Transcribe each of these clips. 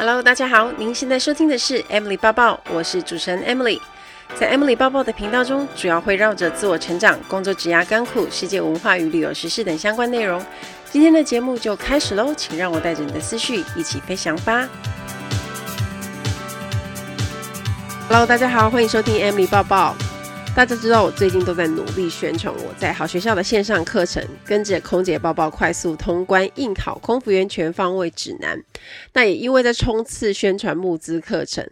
Hello，大家好，您现在收听的是 Emily 抱抱，我是主持人 Emily。在 Emily 抱抱的频道中，主要会绕着自我成长、工作、职涯、甘苦、世界文化与旅游时事等相关内容。今天的节目就开始喽，请让我带着你的思绪一起飞翔吧。Hello，大家好，欢迎收听 Emily 抱抱。大家知道我最近都在努力宣传我在好学校的线上课程，跟着空姐抱抱快速通关应考空服员全方位指南。那也因为在冲刺宣传募资课程，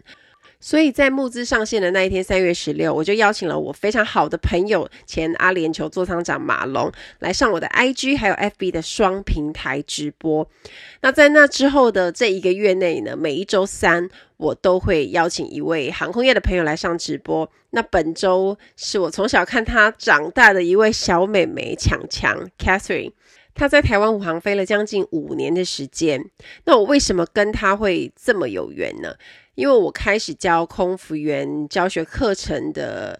所以在募资上线的那一天，三月十六，我就邀请了我非常好的朋友前阿联酋座舱长马龙来上我的 IG 还有 FB 的双平台直播。那在那之后的这一个月内呢，每一周三。我都会邀请一位航空业的朋友来上直播。那本周是我从小看她长大的一位小美眉强强 Catherine，她在台湾虎航飞了将近五年的时间。那我为什么跟她会这么有缘呢？因为我开始教空服员教学课程的。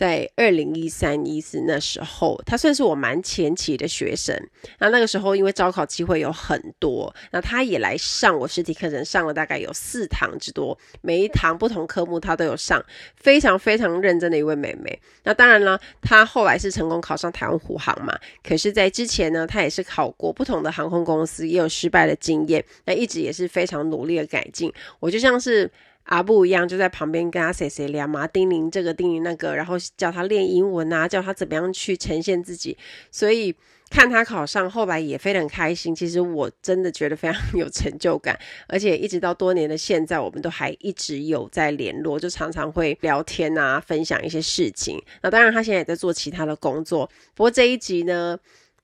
在二零一三一四那时候，他算是我蛮前期的学生。那那个时候，因为招考机会有很多，那他也来上我实体课程，上了大概有四堂之多，每一堂不同科目他都有上，非常非常认真的一位妹妹。那当然了，他后来是成功考上台湾虎航嘛。可是，在之前呢，他也是考过不同的航空公司，也有失败的经验。那一直也是非常努力的改进。我就像是。阿布一样，就在旁边跟他谁谁聊嘛，叮咛这个叮咛那个，然后教他练英文啊，教他怎么样去呈现自己。所以看他考上，后来也非常开心。其实我真的觉得非常有成就感，而且一直到多年的现在，我们都还一直有在联络，就常常会聊天啊，分享一些事情。那当然，他现在也在做其他的工作。不过这一集呢，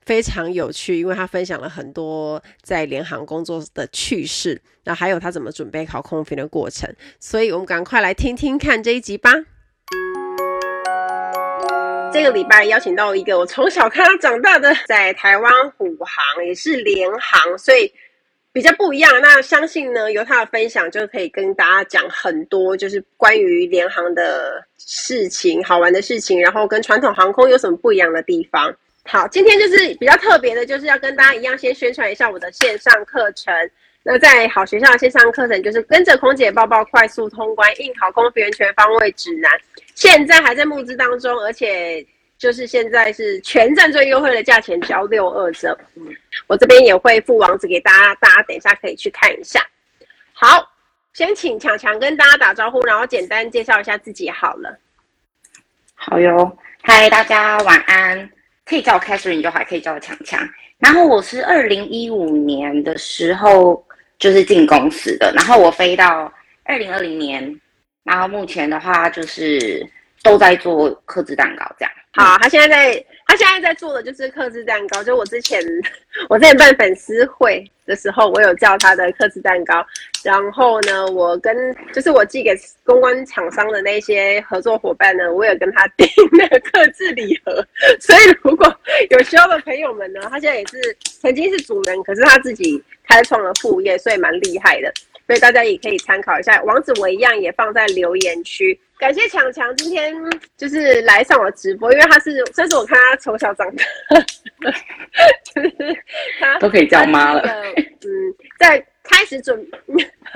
非常有趣，因为他分享了很多在联航工作的趣事，那还有他怎么准备考空服的过程，所以我们赶快来听听看这一集吧。这个礼拜邀请到一个我从小看他长大的，在台湾虎航也是联航，所以比较不一样。那相信呢，由他的分享就可以跟大家讲很多，就是关于联航的事情、好玩的事情，然后跟传统航空有什么不一样的地方。好，今天就是比较特别的，就是要跟大家一样，先宣传一下我的线上课程。那在好学校线上课程，就是跟着空姐抱抱快速通关应考空服员全方位指南。现在还在募资当中，而且就是现在是全站最优惠的价钱，只要六二折。我这边也会附网址给大家，大家等一下可以去看一下。好，先请强强跟大家打招呼，然后简单介绍一下自己好了。好哟，嗨，大家晚安。可以叫我 Catherine 就还可以叫我强强。然后我是二零一五年的时候就是进公司的，然后我飞到二零二零年，然后目前的话就是都在做客制蛋糕这样。好，他现在在。他现在在做的就是客制蛋糕，就我之前我之前办粉丝会的时候，我有叫他的客制蛋糕。然后呢，我跟就是我寄给公关厂商的那些合作伙伴呢，我有跟他订那个客制礼盒。所以如果有需要的朋友们呢，他现在也是曾经是主人，可是他自己开创了副业，所以蛮厉害的。所以大家也可以参考一下，网址我一样也放在留言区。感谢强强今天就是来上我直播，因为他是算是我看他从小长大，就是他都可以叫妈了。嗯，在开始准，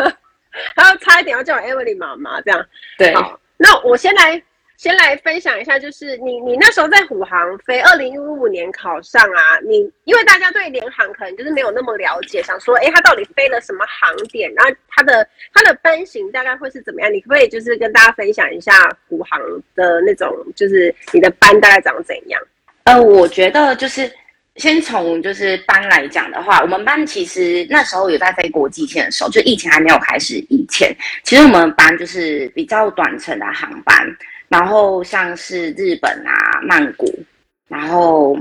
还要差一点要叫我 Emily 妈妈这样。对，好，那我先来。先来分享一下，就是你你那时候在虎航飞，二零一五年考上啊，你因为大家对联航可能就是没有那么了解，想说，哎，他到底飞了什么航点，然后他的他的班型大概会是怎么样？你可不可以就是跟大家分享一下虎航的那种，就是你的班大概长怎样？呃，我觉得就是先从就是班来讲的话，我们班其实那时候有在飞国际线的时候，就疫情还没有开始以前，其实我们班就是比较短程的航班。然后像是日本啊、曼谷，然后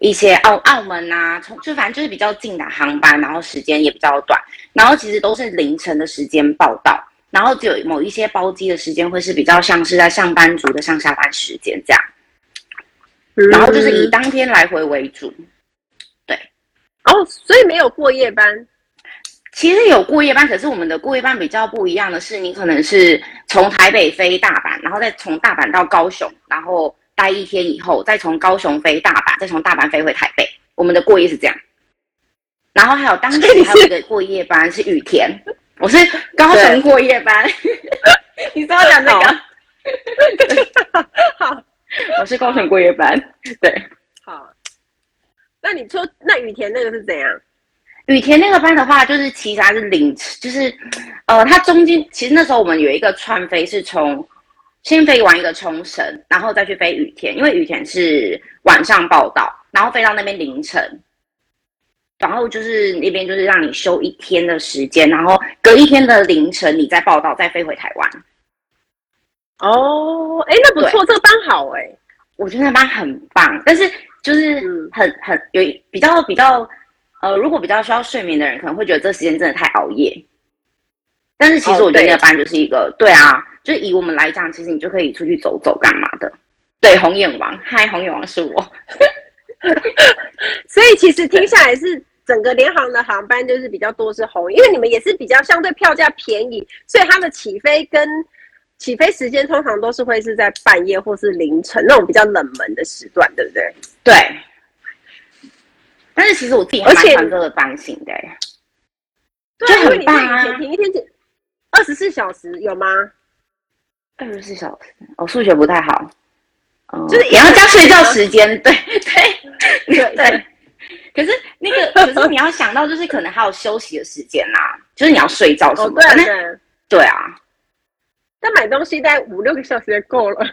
一些澳澳门啊，从就反正就是比较近的航班，然后时间也比较短，然后其实都是凌晨的时间报到，然后只有某一些包机的时间会是比较像是在上班族的上下班时间这样，然后就是以当天来回为主，对，哦，所以没有过夜班。其实有过夜班，可是我们的过夜班比较不一样的是，你可能是从台北飞大阪，然后再从大阪到高雄，然后待一天以后，再从高雄飞大阪，再从大阪飞回台北。我们的过夜是这样。然后还有当时还有一个过夜班是雨田，我我是高雄过夜班。你是要讲这个？好，我是高雄过夜班。对，好。那你说，那雨田那个是怎样？羽田那个班的话，就是其实它是凌晨，就是呃，它中间其实那时候我们有一个串飞，是从先飞完一个冲绳，然后再去飞羽田，因为羽田是晚上报到，然后飞到那边凌晨。然后就是那边就是让你休一天的时间，然后隔一天的凌晨你再报到，再飞回台湾。哦，哎，那不错，这个班好哎，我觉得那班很棒，但是就是很很有比较比较呃，如果比较需要睡眠的人可能会觉得这时间真的太熬夜。但是其实我觉得那个班就是一个，对啊，就以我们来讲，其实你就可以出去走走干嘛的。对，红眼王，嗨，红眼王是我。所以其实听下来是整个联航的航班就是比较多是红，因为你们也是比较相对票价便宜，所以它的起飞跟起飞时间通常都是会是在半夜或是凌晨那种比较冷门的时段，对不对？对。但是其实我自己还蛮喜欢这个班型的，对，很棒啊！你一天二十四小时有吗？二十四小时，我数学不太好。就是也要加睡觉时间，对对对对。可是那个，可是你要想到，就是可能还有休息的时间呐，就是你要睡觉什么的。对啊。但买东西大概五六个小时就够了。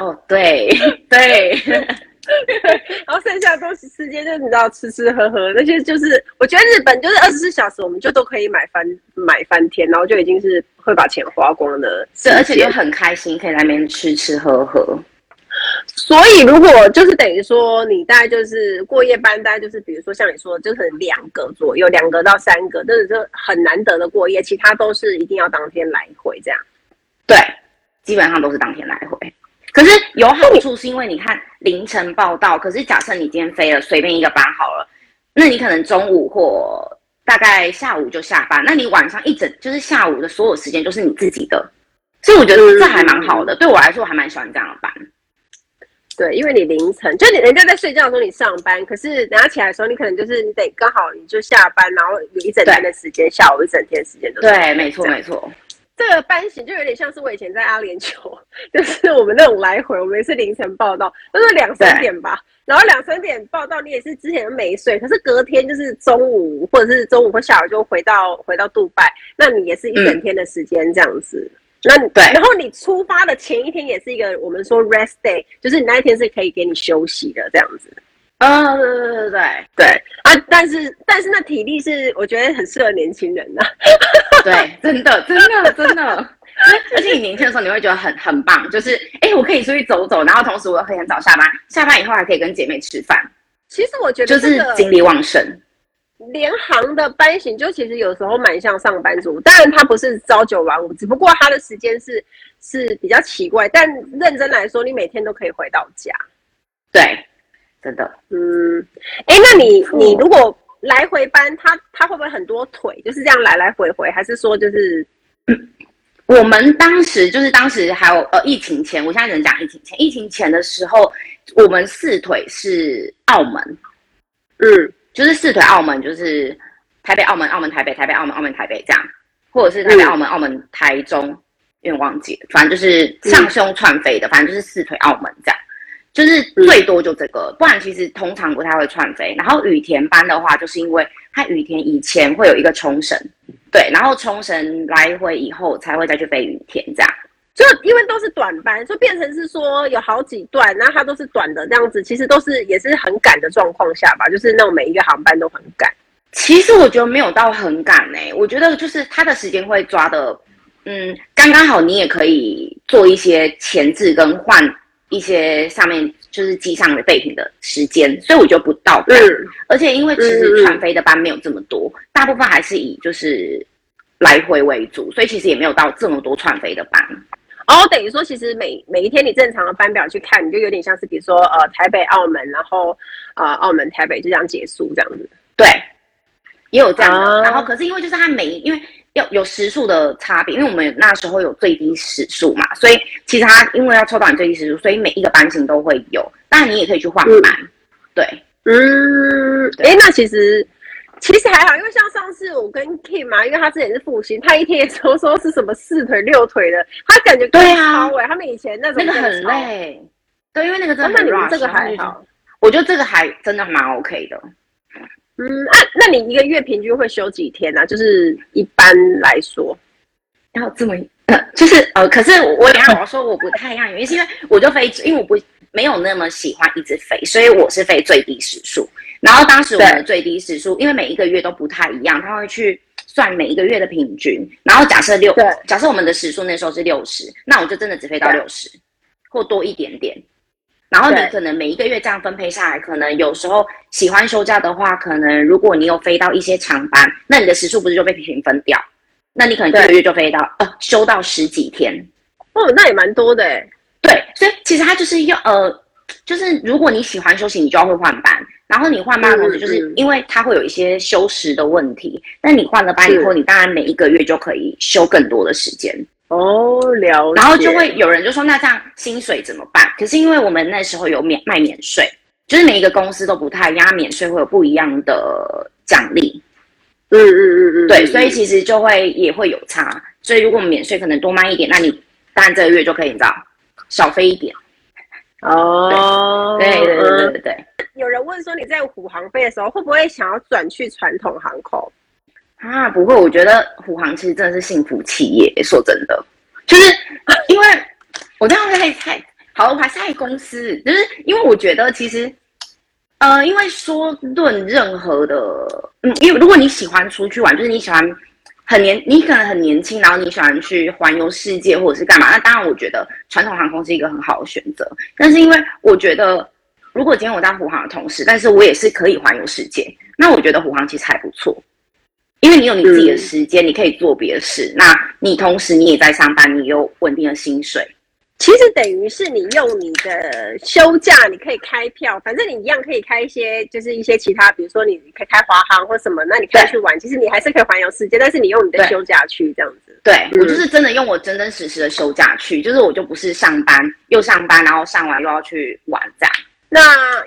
哦，对对。然后剩下的东西时间就是你知道吃吃喝喝那些，就是我觉得日本就是二十四小时，我们就都可以买翻买翻天，然后就已经是会把钱花光的。是，而且就很开心，可以在那边吃吃喝喝。所以，如果就是等于说，你大概就是过夜班，大概就是比如说像你说，就是两个左右，两个到三个，这是就很难得的过夜，其他都是一定要当天来回这样。对，基本上都是当天来回。可是有好处是因为你看凌晨报到，可是假设你今天飞了随便一个班好了，那你可能中午或大概下午就下班，那你晚上一整就是下午的所有时间就是你自己的，所以我觉得这还蛮好的。嗯、对我来说，我还蛮喜欢这样的班。对，因为你凌晨就你人家在睡觉的时候你上班，可是等下起来的时候你可能就是你得刚好你就下班，然后有一整天的时间，下午一整天的时间都对，没错没错。这个班型就有点像是我以前在阿联酋，就是我们那种来回，我们也是凌晨报道，都是两三点吧，然后两三点报到，你也是之前都没睡，可是隔天就是中午或者是中午或下午就回到回到杜拜，那你也是一整天的时间这样子。嗯那对，然后你出发的前一天也是一个我们说 rest day，就是你那一天是可以给你休息的这样子。啊，对对对对对啊！但是但是那体力是我觉得很适合年轻人呐。对，真的真的真的，而且你年轻的时候你会觉得很很棒，就是哎，我可以出去走走，然后同时我又可以很早下班，下班以后还可以跟姐妹吃饭。其实我觉得就是精力旺盛。联航的班型就其实有时候蛮像上班族，当然他不是朝九晚五，只不过他的时间是是比较奇怪。但认真来说，你每天都可以回到家。对，真的。嗯，哎、欸，那你你如果来回搬，他他会不会很多腿？就是这样来来回回，还是说就是？我们当时就是当时还有呃疫情前，我现在只能讲疫情前。疫情前的时候，我们四腿是澳门。嗯。就是四腿澳门，就是台北澳门澳门台北台北澳门澳门台北这样，或者是台北澳门澳门台中，有点忘记了，反正就是上胸串飞的，反正就是四腿澳门这样，就是最多就这个，不然其实通常不太会串飞。然后羽田班的话，就是因为它羽田以前会有一个冲绳，对，然后冲绳来回以后才会再去飞羽田这样。就因为都是短班，就变成是说有好几段，那它都是短的这样子，其实都是也是很赶的状况下吧，就是那种每一个航班都很赶。其实我觉得没有到很赶呢、欸，我觉得就是它的时间会抓的，嗯，刚刚好，你也可以做一些前置跟换一些上面就是机上的备品的时间，所以我觉得不到。嗯，而且因为其实传飞的班没有这么多，嗯、大部分还是以就是来回为主，所以其实也没有到这么多船飞的班。哦，等于说，其实每每一天你正常的班表去看，你就有点像是，比如说，呃，台北、澳门，然后，呃，澳门、台北就这样结束这样子。对，也有这样的。啊、然后，可是因为就是他每因为要有时数的差别，因为我们那时候有最低时数嘛，所以其实他因为要抽到你最低时数，所以每一个班型都会有。当然，你也可以去换班。嗯、对，嗯，哎对，那其实其实还好，因为像上次我跟 Kim 嘛，因为他之前是复兴，他一天也说说是什么四腿六腿的，他感觉对啊哎、欸。他们以前那种那个很累，对，因为那个真的很。那你们这个还好？我觉得这个还真的蛮 OK 的。嗯，啊，那你一个月平均会休几天呢、啊？就是一般来说，要这么，就是呃，可是我也要说我不太一样，原因是因为我就飞，因为我不没有那么喜欢一直飞，所以我是飞最低时速。然后当时我们的最低时速，因为每一个月都不太一样，他会去算每一个月的平均。然后假设六，假设我们的时速那时候是六十，那我就真的只飞到六十，或多一点点。然后你可能每一个月这样分配下来，可能有时候喜欢休假的话，可能如果你有飞到一些长班，那你的时数不是就被平分掉？那你可能这个月就飞到呃休到十几天。哦，那也蛮多的诶。对，所以其实它就是要呃，就是如果你喜欢休息，你就要会换班。然后你换班的同时，就是因为它会有一些休时的问题。那、嗯、你换了班以后，你当然每一个月就可以休更多的时间。哦，了解。然后就会有人就说，那这样薪水怎么办？可是因为我们那时候有免卖免税，就是每一个公司都不太一样，免税会有不一样的奖励。嗯嗯嗯嗯，对，所以其实就会也会有差。所以如果我们免税可能多卖一点，那你当然这个月就可以你知道少飞一点。哦，对对对对对对，对。有人问说，你在虎航飞的时候会不会想要转去传统航空？啊，不会，我觉得虎航其实真的是幸福企业。说真的，就是因为我这样太太好，我还是爱公司，就是因为我觉得其实，呃，因为说论任何的，嗯，因为如果你喜欢出去玩，就是你喜欢。很年，你可能很年轻，然后你喜欢去环游世界或者是干嘛？那当然，我觉得传统航空是一个很好的选择。但是因为我觉得，如果今天我在虎航的同时，但是我也是可以环游世界，那我觉得虎航其实还不错，因为你有你自己的时间，你可以做别的事。那你同时你也在上班，你有稳定的薪水。其实等于是你用你的休假，你可以开票，反正你一样可以开一些，就是一些其他，比如说你可以开华航或什么，那你可以去玩。其实你还是可以环游世界，但是你用你的休假去这样子。对，嗯、我就是真的用我真真实实的休假去，就是我就不是上班又上班，然后上完又要去玩这样。那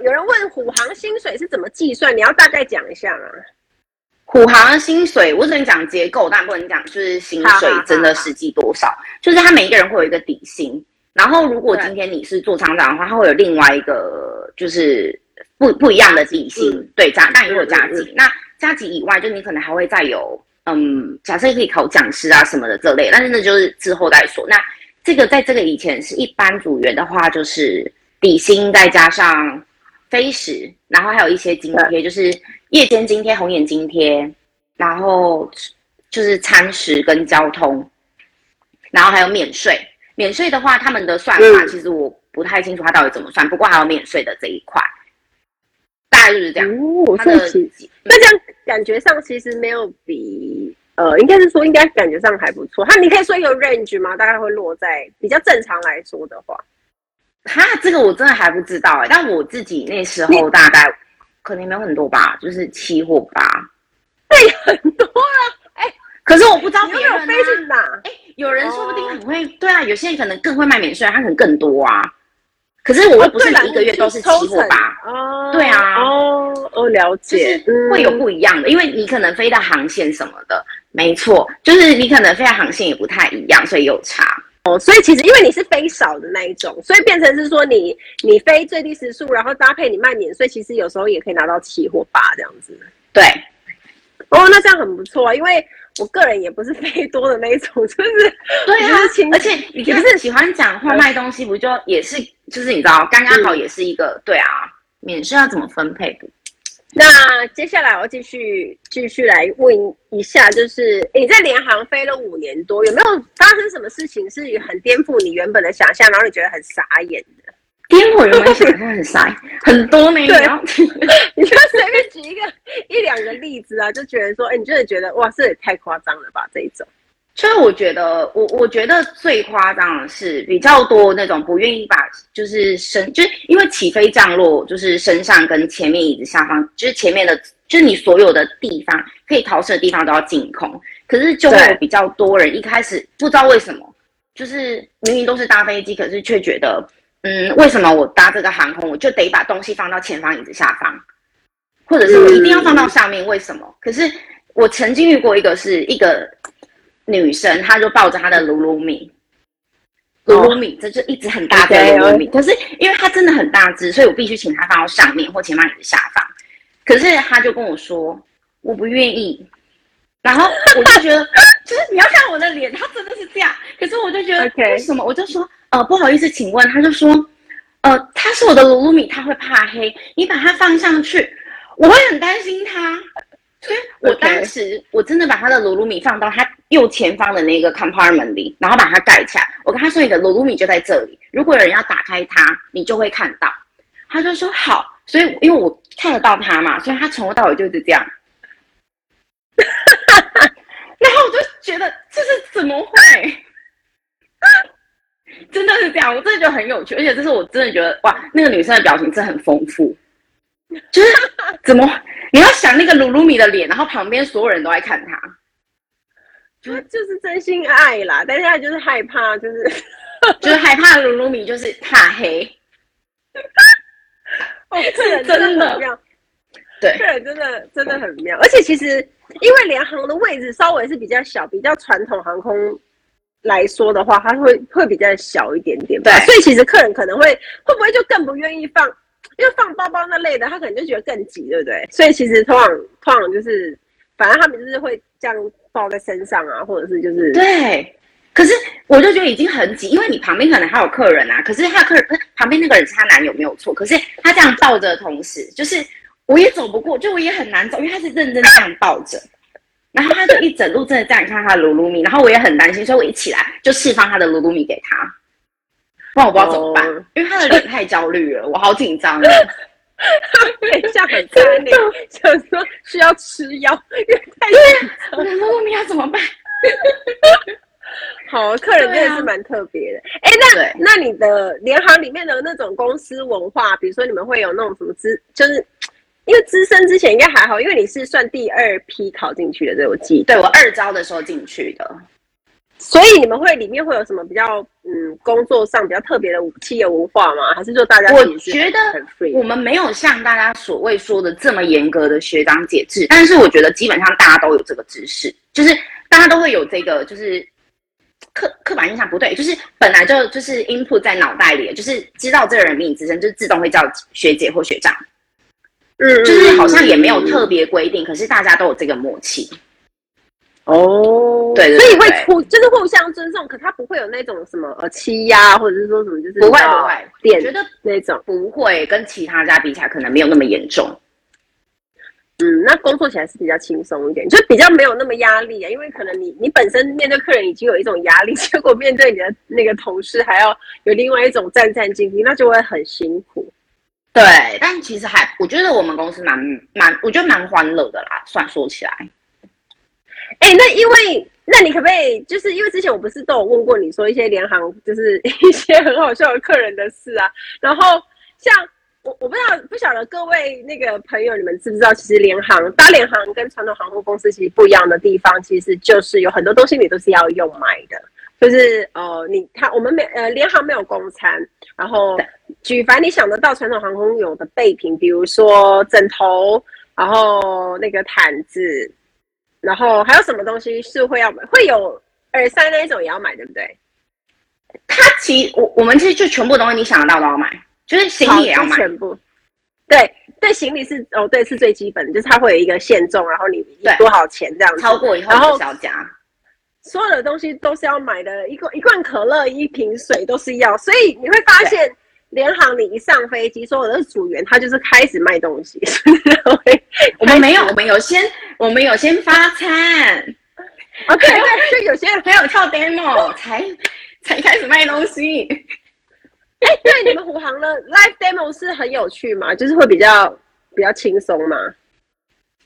有人问虎航薪水是怎么计算？你要大概讲一下啊。虎航的薪水我只能讲结构，但不能讲就是薪水真的实际多少，就是他每一个人会有一个底薪。然后，如果今天你是做厂长的话，他会有另外一个，就是不不一样的底薪，嗯、对加，但也有加级。那加级以外，就你可能还会再有，嗯，假设可以考讲师啊什么的这类，但是那就是之后再说。那这个在这个以前是一般组员的话，就是底薪再加上飞时，然后还有一些津贴，就是夜间津贴、红眼津贴，然后就是餐食跟交通，然后还有免税。免税的话，他们的算法其实我不太清楚，他到底怎么算。不过还有免税的这一块，大概就是这样。哦，他的那这样感觉上其实没有比呃，应该是说应该感觉上还不错。他你可以说一个 range 吗？大概会落在比较正常来说的话，哈，这个我真的还不知道哎、欸。但我自己那时候大概可能没有很多吧，就是七或八，对，很多啊。哎、欸，可是我不知道别人、啊、飞去哪。哎、欸。有人说不定很会，对啊，有些人可能更会卖免税，他可能更多啊。可是我又不是每一个月都是七或八，哦，对啊，哦，哦，了解，就是会有不一样的，因为你可能飞的航线什么的，没错，就是你可能飞的航线也不太一样，所以有差。哦，所以其实因为你是飞少的那一种，所以变成是说你你飞最低时速，然后搭配你卖免税，其实有时候也可以拿到七或八这样子。对，哦，那这样很不错啊，因为。我个人也不是 飞多的那一种，就是对啊，而且你不是喜欢讲话卖东西，不就也是就是你知道，刚刚好也是一个、嗯、对啊，免税要怎么分配的？那接下来我继续继续来问一下，就是你在联航飞了五年多，有没有发生什么事情是很颠覆你原本的想象，然后你觉得很傻眼的？颠覆原本想象很傻，很多呢。对，你就随便举一个一两个例子啊，就觉得说，哎、欸，你真的觉得哇，这也太夸张了吧？这一种，所以我觉得，我我觉得最夸张的是比较多那种不愿意把就是身，就是因为起飞降落，就是身上跟前面椅子下方，就是前面的，就是你所有的地方可以逃生的地方都要净空。可是就会有比较多人一开始不知道为什么，就是明明都是搭飞机，可是却觉得。嗯，为什么我搭这个航空，我就得把东西放到前方椅子下方？或者是我一定要放到上面，为什么？可是我曾经遇过一个是一个女生，她就抱着她的鲁鲁米，鲁鲁米，这就一直很大的鲁鲁米，可是因为它真的很大只，所以我必须请她放到上面或前方椅的下方。可是她就跟我说，我不愿意。然后我就觉得，就是你要看我的脸，她真的是这样。可是我就觉得为什么？我就说，呃，不好意思，请问。他就说。呃，他是我的鲁鲁米，他会怕黑。你把它放上去，我会很担心他。所以我当时.我真的把他的鲁鲁米放到他右前方的那个 compartment 里，然后把它盖起来。我跟他说：“你的鲁鲁米就在这里，如果有人要打开它，你就会看到。”他就说：“好。”所以因为我看得到他嘛，所以他从头到尾就是这样。然后我就觉得这是怎么会？真的是这样，我真的觉得很有趣，而且这是我真的觉得哇，那个女生的表情真的很丰富，就是怎么你要想那个鲁鲁米的脸，然后旁边所有人都在看她，就是就是真心爱啦，但是她就是害怕，就是就是 害怕鲁鲁米就是怕黑，哦，客人真的很妙，对，客人真的真的很妙，而且其实因为联航的位置稍微是比较小，比较传统航空。来说的话，它会会比较小一点点吧，对，所以其实客人可能会会不会就更不愿意放，因为放包包那类的，他可能就觉得更挤，对不对？所以其实通常通常就是，反正他们就是会这样抱在身上啊，或者是就是对。可是我就觉得已经很挤，因为你旁边可能还有客人啊，可是他的客人旁边那个人是他男友没有错，可是他这样抱着的同时，就是我也走不过，就我也很难走，因为他是认真这样抱着。然后他就一整路真的这样看他的鲁鲁米，然后我也很担心，所以我一起来就释放他的鲁鲁米给他，不然我不知道怎么办，哦、因为他的脸太焦虑了，我好紧张。脸像很狰獰，想说需要吃药，因为太紧张。我的鲁鲁米要怎么办？好，客人真的是蛮特别的。哎、啊，那那你的联行里面的那种公司文化，比如说你们会有那种什么资，就是。因为资深之前应该还好，因为你是算第二批考进去的，对，我记得。对，我二招的时候进去的，所以你们会里面会有什么比较嗯工作上比较特别的企业文化吗？还是就大家我觉得我们没有像大家所谓说的这么严格的学长姐制，但是我觉得基本上大家都有这个知识，就是大家都会有这个就是刻刻板印象不对，就是本来就就是 input 在脑袋里，就是知道这个人比你资深，就是自动会叫学姐或学长。嗯，就是好像也没有特别规定，可是大家都有这个默契。哦，对，对，对，所以会互就是互相尊重，可他不会有那种什么呃欺压，或者是说什么就是不会不会，点觉得那种不会跟其他家比起来，可能没有那么严重。嗯，那工作起来是比较轻松一点，就比较没有那么压力啊，因为可能你你本身面对客人已经有一种压力，结果面对你的那个同事还要有另外一种战战兢兢，那就会很辛苦。对，但其实还，我觉得我们公司蛮蛮，我觉得蛮欢乐的啦。算说起来，哎、欸，那因为，那你可不可以，就是因为之前我不是都有问过你说一些联航，就是 一些很好笑的客人的事啊。然后像我，我不知道，不晓得各位那个朋友，你们知不知道，其实联航搭联航跟传统航空公司其实不一样的地方，其实就是有很多东西你都是要用买的。就是呃，你他我们没呃联航没有公餐，然后举凡你想得到传统航空有的备品，比如说枕头，然后那个毯子，然后还有什么东西是会要买？会有耳塞那一种也要买，对不对？它其实我我们其实就全部东西你想得到都要买，就是行李也要买全部。对对，行李是哦，对，是最基本的，就是它会有一个限重，然后你多少钱这样子，超过以后就是要加。所有的东西都是要买的，一罐一罐可乐、一瓶水都是要，所以你会发现，联航你一上飞机，所有的组员他就是开始卖东西。我们没有，我们有先，我们有先发餐。OK，对，就有些人还有跳 demo 才才开始卖东西。哎、欸，对，你们虎航的 live demo 是很有趣吗？就是会比较比较轻松吗？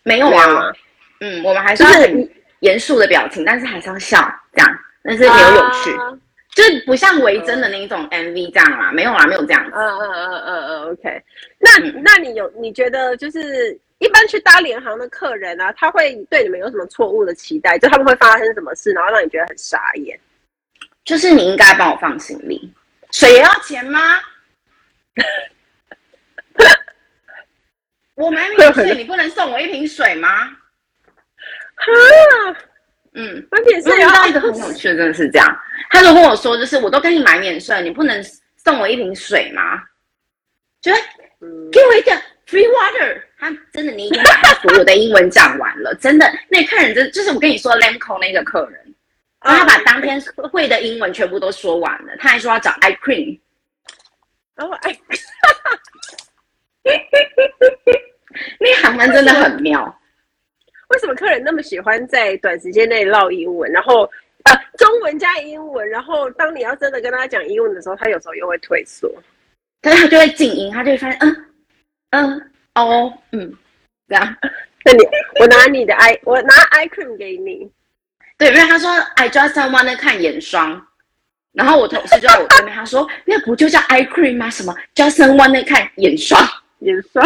没有啊，嗯，我们还是很。严肃的表情，但是还是要笑，这样，但是也有有趣，啊、就是不像维珍的那一种 MV 这样啦，没有啦，没有这样。嗯嗯嗯嗯嗯，OK。那、嗯、那你有你觉得就是一般去搭联航的客人啊，他会对你们有什么错误的期待？就他们会发生什么事，然后让你觉得很傻眼？就是你应该帮我放行李，水也要钱吗？我买免税，你不能送我一瓶水吗？哈，嗯，买免税啊，一个很有趣的，真的是这样。他就跟我说，就是我都跟你买免税，你不能送我一瓶水吗？就给我一个 free water。他真的，你已经把他所有的英文讲完了，真的。那客人真就是我跟你说 Lamco 那个客人，然后他把当天会的英文全部都说完了，他还说要找 eye cream。然后哎。那航班真的很妙，为什么客人那么喜欢在短时间内唠英文，然后呃中文加英文，然后当你要真的跟他讲英文的时候，他有时候又会退缩，但是他就会静音，他就会发现嗯嗯哦嗯这样，那你我拿你的 eye 我拿 eye cream 给你，对，因为他说 I just wanna 看眼霜，然后我同事就在我对面，他说那不就叫 eye cream 吗？什么？Just wanna 看眼霜。眼霜。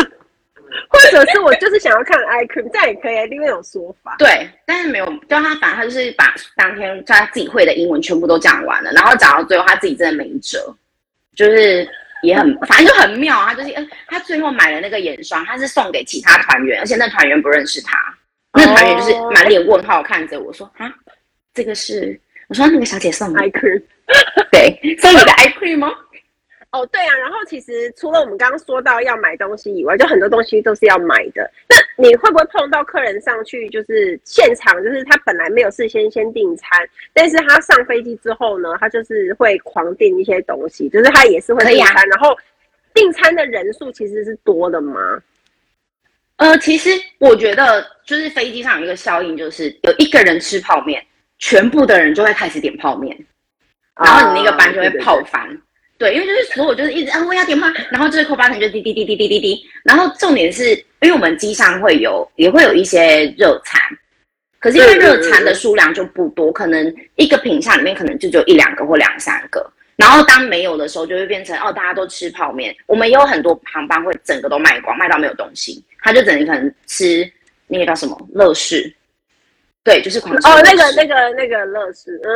或者是我就是想要看 cream，这样也可以，另外一种说法。对，但是没有，就他反正他就是把当天他自己会的英文全部都讲完了，然后讲到最后他自己真的没辙，就是也很，反正就很妙。他就是，嗯，他最后买了那个眼霜，他是送给其他团员，而且那团员不认识他，那团员就是满脸问号看着我说，啊，这个是，我说那个小姐送的 cream，对，送你的 cream 吗？哦，对啊，然后其实除了我们刚刚说到要买东西以外，就很多东西都是要买的。那你会不会碰到客人上去就是现场，就是他本来没有事先先订餐，但是他上飞机之后呢，他就是会狂订一些东西，就是他也是会订餐，啊、然后订餐的人数其实是多的吗？呃，其实我觉得就是飞机上有一个效应，就是有一个人吃泡面，全部的人就会开始点泡面，然后你那个班就会泡翻。啊对对对对，因为就是所有就是一直啊，我要点泡，然后这个扣八成就滴滴滴滴滴滴滴，然后重点是因为我们机上会有也会有一些热餐，可是因为热餐的数量就不多，可能一个品项里面可能就只有一两个或两三个，然后当没有的时候就会变成哦，大家都吃泡面，我们也有很多航班会整个都卖光，卖到没有东西，他就整个可能吃那个叫什么乐事。对，就是狂哦，那个、那个、那个乐事，嗯，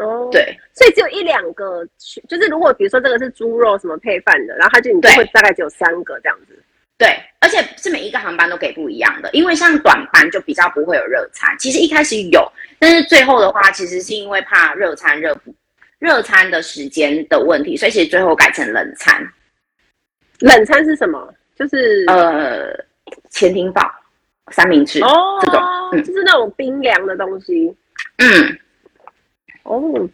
哦，对，所以只有一两个，就是如果比如说这个是猪肉什么配饭的，然后它就你就会大概只有三个这样子，对，而且是每一个航班都给不一样的，因为像短班就比较不会有热餐，其实一开始有，但是最后的话，其实是因为怕热餐热不热餐的时间的问题，所以其实最后改成冷餐。冷餐是什么？就是呃，潜艇堡。三明治哦，这种，嗯，就是那种冰凉的东西，嗯，哦，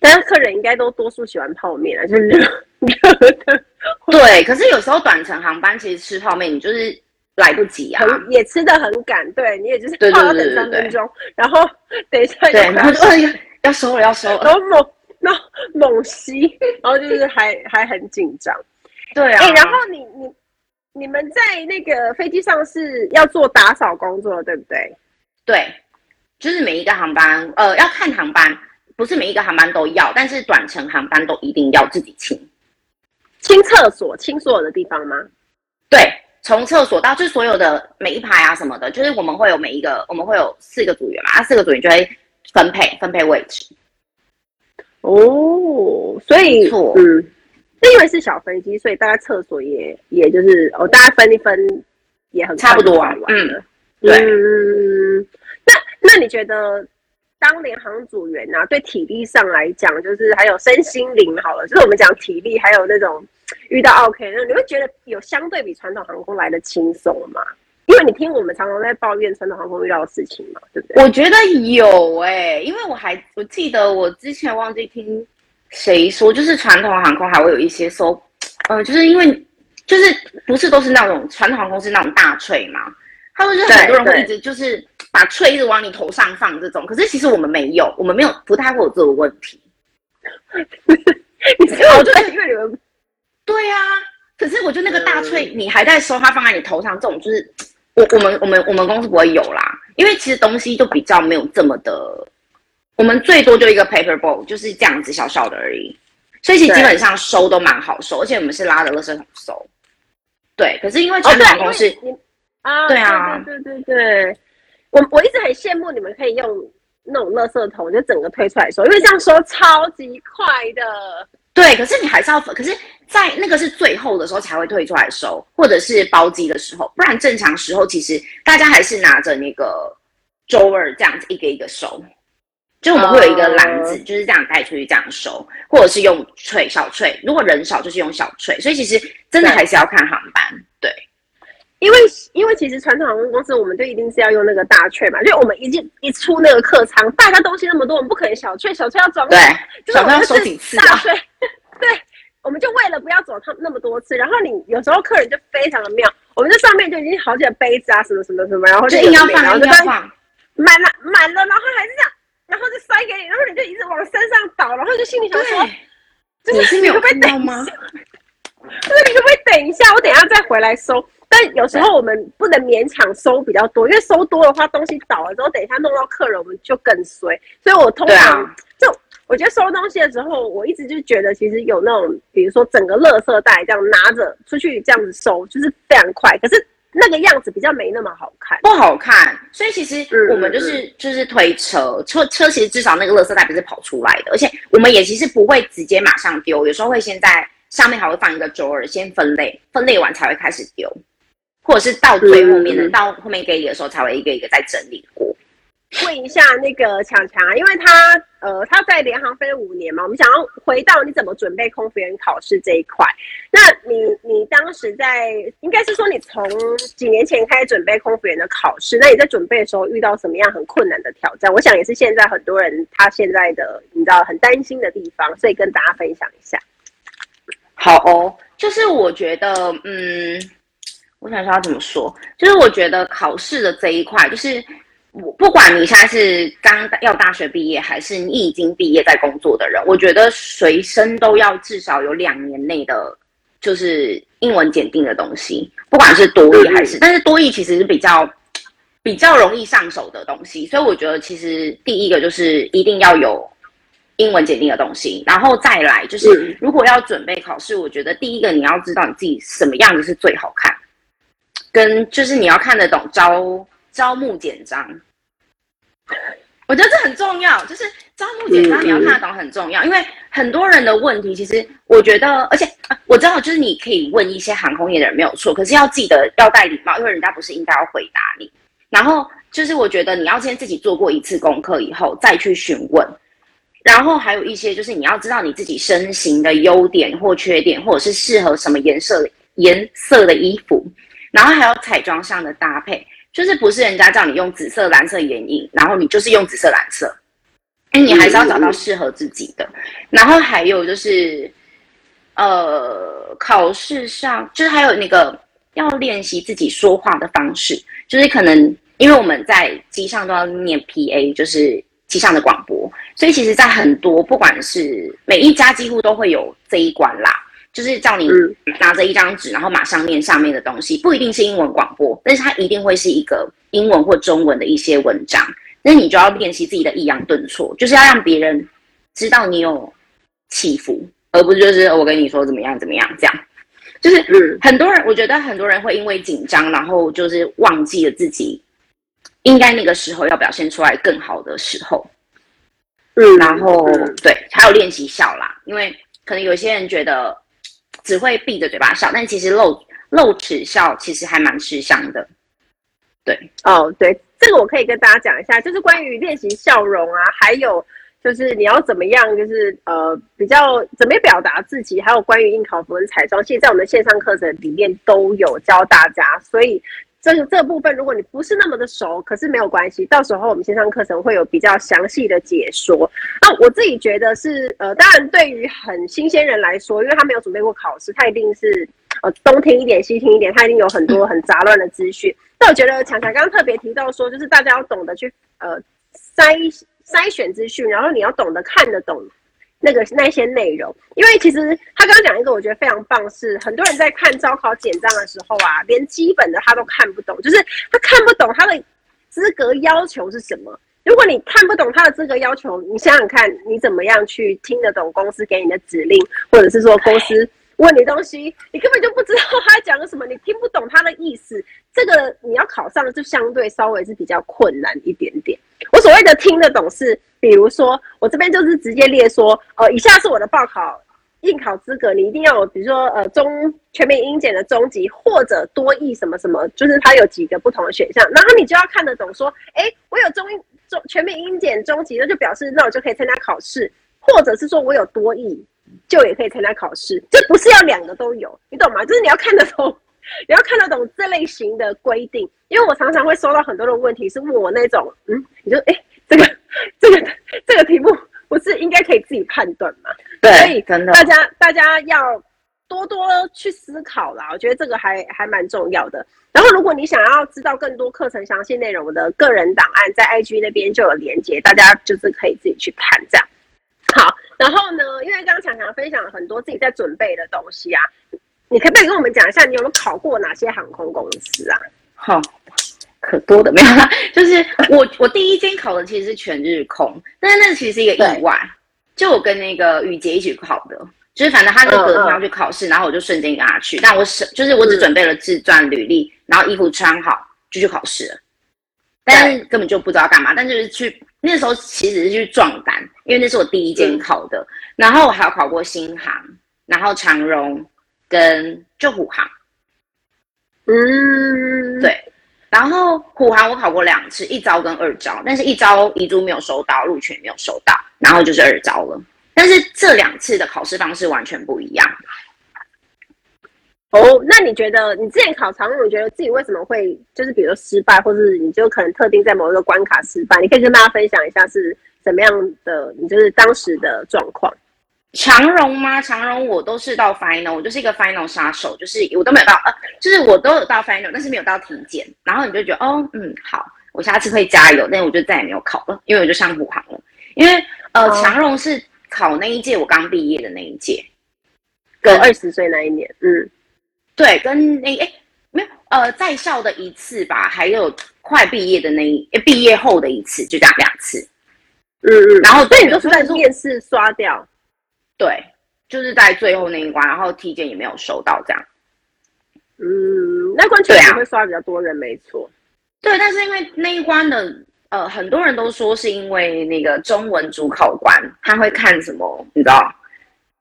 但是客人应该都多数喜欢泡面啊，就是热热的。对，可是有时候短程航班其实吃泡面，你就是来不及啊，也吃的很赶，对，你也就是泡要等三分钟，然后等一下，对，然后就要收了，要收了，然后猛，然后猛吸，然后就是还还很紧张，对啊，哎，然后你你。你们在那个飞机上是要做打扫工作，对不对？对，就是每一个航班，呃，要看航班，不是每一个航班都要，但是短程航班都一定要自己清，清厕所，清所有的地方吗？对，从厕所到就是所有的每一排啊什么的，就是我们会有每一个，我们会有四个组员嘛，啊，四个组员就会分配分配位置。哦，所以错，嗯。因为是小飞机，所以大家厕所也也就是哦，大家分一分也很差不多啊。嗯，对。嗯，那那你觉得当联航组员啊，对体力上来讲，就是还有身心灵好了，就是我们讲体力，还有那种遇到 OK，那你会觉得有相对比传统航空来的轻松吗？因为你听我们常常在抱怨传统航空遇到的事情嘛，对不对？我觉得有哎、欸，因为我还我记得我之前忘记听。谁说就是传统航空还会有一些收，呃，就是因为就是不是都是那种传统航空是那种大脆嘛？他们就很多人会一直就是把脆一直往你头上放这种，可是其实我们没有，我们没有不太会有这个问题。你知道就是因为你们对呀、啊，可是我觉得那个大脆你还在收，它放在你头上这种，就是我我们我们我们公司不会有啦，因为其实东西就比较没有这么的。我们最多就一个 paper bowl，就是这样子小小的而已，所以其实基本上收都蛮好收，而且我们是拉着垃圾桶收。对，可是因为传统航空是啊，对啊，对对对对，我我一直很羡慕你们可以用那种垃圾桶就整个推出来收，因为这样收超级快的。对，可是你还是要，可是在那个是最后的时候才会退出来收，或者是包机的时候，不然正常时候其实大家还是拿着那个周二这样子一个一个收。就我们会有一个篮子，就是这样带出去这样收，或者是用脆小脆。如果人少，就是用小脆。所以其实真的还是要看航班，对。对因为因为其实传统航空公司，我们就一定是要用那个大脆嘛，就我们一进一出那个客舱，大家东西那么多，我们不可能小脆小脆要装。对，就是我们要收几次啊？大脆，对，我们就为了不要走他那么多次，然后你有时候客人就非常的妙，我们这上面就已经好几个杯子啊，什么什么什么，然后就硬要放，硬要放，满了满了，然后还是这样。然后就塞给你，然后你就一直往身上倒，然后就心里想说：“你是没有看到吗？” 就是你可不可以等一下？我等一下再回来收。但有时候我们不能勉强收比较多，因为收多的话，东西倒了之后，等一下弄到客人，我们就更衰。所以我通常、啊、就我觉得收东西的时候，我一直就觉得其实有那种，比如说整个垃圾袋这样拿着出去这样子收，就是非常快。可是。那个样子比较没那么好看，不好看，所以其实我们就是、嗯、就是推车，车车其实至少那个垃圾袋不是跑出来的，而且我们也其实不会直接马上丢，有时候会先在上面还会放一个桌儿，先分类，分类完才会开始丢，或者是到最后面的、嗯、到后面给你的时候才会一个一个再整理过。问一下那个强强啊，因为他呃他在联航飞五年嘛，我们想要回到你怎么准备空服员考试这一块。那你你当时在应该是说你从几年前开始准备空服员的考试，那你在准备的时候遇到什么样很困难的挑战？我想也是现在很多人他现在的你知道很担心的地方，所以跟大家分享一下。好哦，就是我觉得嗯，我想说要怎么说，就是我觉得考试的这一块就是。我不管你现在是刚要大学毕业，还是你已经毕业在工作的人，我觉得随身都要至少有两年内的，就是英文检定的东西，不管是多益还是，但是多益其实是比较比较容易上手的东西，所以我觉得其实第一个就是一定要有英文检定的东西，然后再来就是如果要准备考试，我觉得第一个你要知道你自己什么样子是最好看，跟就是你要看得懂招。招募简章，我觉得这很重要。就是招募简章，你要看得懂很重要，因为很多人的问题，其实我觉得，而且我知道，就是你可以问一些航空业的人没有错，可是要记得要带礼貌，因为人家不是应该要回答你。然后就是我觉得你要先自己做过一次功课以后再去询问，然后还有一些就是你要知道你自己身形的优点或缺点，或者是适合什么颜色颜色的衣服，然后还有彩妆上的搭配。就是不是人家叫你用紫色、蓝色眼影，然后你就是用紫色、蓝色，哎，你还是要找到适合自己的。然后还有就是，呃，考试上就是还有那个要练习自己说话的方式，就是可能因为我们在机上都要念 PA，就是机上的广播，所以其实，在很多不管是每一家几乎都会有这一关啦。就是叫你拿着一张纸，然后马上念上面的东西，不一定是英文广播，但是它一定会是一个英文或中文的一些文章。那你就要练习自己的抑扬顿挫，就是要让别人知道你有起伏，而不是就是我跟你说怎么样怎么样这样。就是很多人，我觉得很多人会因为紧张，然后就是忘记了自己应该那个时候要表现出来更好的时候。嗯，然后对，还有练习笑啦，因为可能有些人觉得。只会闭着嘴巴笑，但其实露露齿笑其实还蛮吃香的。对，哦，对，这个我可以跟大家讲一下，就是关于练习笑容啊，还有就是你要怎么样，就是呃比较怎么表达自己，还有关于应考服跟彩妆，其实在我们线上课程里面都有教大家，所以。这个这部分，如果你不是那么的熟，可是没有关系，到时候我们线上课程会有比较详细的解说。那我自己觉得是，呃，当然对于很新鲜人来说，因为他没有准备过考试，他一定是呃东听一点西听一点，他一定有很多很杂乱的资讯。但我觉得强强刚刚特别提到说，就是大家要懂得去呃筛筛选资讯，然后你要懂得看得懂。那个那些内容，因为其实他刚刚讲一个我觉得非常棒，是很多人在看招考简章的时候啊，连基本的他都看不懂，就是他看不懂他的资格要求是什么。如果你看不懂他的资格要求，你想想看，你怎么样去听得懂公司给你的指令，或者是说公司问你东西，你根本就不知道他讲了什么，你听不懂他的意思，这个你要考上就相对稍微是比较困难一点点。我所谓的听得懂是，比如说我这边就是直接列说，呃，以下是我的报考应考资格，你一定要有，比如说呃中全民英检的中级或者多译什么什么，就是它有几个不同的选项，然后你就要看得懂，说，哎，我有中英中全民英检中级，那就表示那我就可以参加考试，或者是说我有多益，就也可以参加考试，这不是要两个都有，你懂吗？就是你要看得懂，你要看得懂这类型的规定，因为我常常会收到很多的问题，是问我那种，嗯，你就哎，这个 这个这个题目。不是应该可以自己判断吗？对，所以真的大家大家要多多去思考啦。我觉得这个还还蛮重要的。然后，如果你想要知道更多课程详细内容，我的个人档案在 IG 那边就有连接，大家就是可以自己去看这样。好，然后呢，因为刚刚强强分享了很多自己在准备的东西啊，你可不可以跟我们讲一下，你有没有考过哪些航空公司啊？好。可多的没有啦，就是我我第一间考的其实是全日空，但是那其实是一个意外，就我跟那个雨杰一起考的，就是反正他就隔天要去考试，然后我就瞬间跟他去，但我是就是我只准备了自传履历，然后衣服穿好就去考试了，但是根本就不知道干嘛，但就是去那时候其实是去壮胆，因为那是我第一间考的，然后我还有考过新航，然后长荣跟就虎航，嗯，对。然后虎航我考过两次，一招跟二招，但是一招遗嘱没有收到，录取也没有收到，然后就是二招了。但是这两次的考试方式完全不一样。哦，那你觉得你之前考长荣，你觉得自己为什么会就是比如失败，或是你就可能特定在某一个关卡失败？你可以跟大家分享一下是怎么样的，你就是当时的状况。长荣吗？长荣我都是到 final，我就是一个 final 杀手，就是我都没有到，呃，就是我都有到 final，但是没有到体检。然后你就觉得，哦，嗯，好，我下次会加油。但我就再也没有考了，因为我就上虎航了。因为呃，长荣是考那一届我刚毕业的那一届，跟二十岁那一年，嗯，对，跟那哎没有呃在校的一次吧，还有快毕业的那一毕业后的一次，就这样两次。嗯嗯，然后对你都是在面试刷掉。对，就是在最后那一关，然后体检也没有收到，这样。嗯，那关确实会刷比较多人，没错。对，但是因为那一关的，呃，很多人都说是因为那个中文主考官他会看什么，你知道，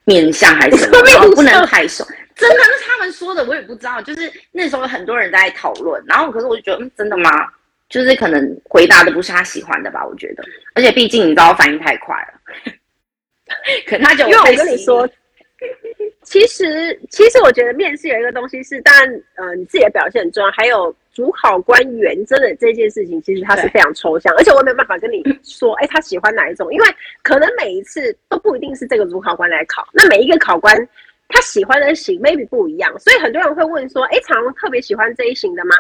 面相还是什么，然后不能太瘦。真的，是他们说的，我也不知道。就是那时候很多人在讨论，然后可是我就觉得，嗯，真的吗？就是可能回答的不是他喜欢的吧，我觉得。而且毕竟你知道，反应太快了。可他就因为我跟你说，其实其实我觉得面试有一个东西是，当然呃你自己的表现很重要，还有主考官原则的这件事情，其实它是非常抽象，而且我没有办法跟你说，哎，他喜欢哪一种，因为可能每一次都不一定是这个主考官来考，那每一个考官他喜欢的型 maybe 不一样，所以很多人会问说，哎，长荣特别喜欢这一型的吗？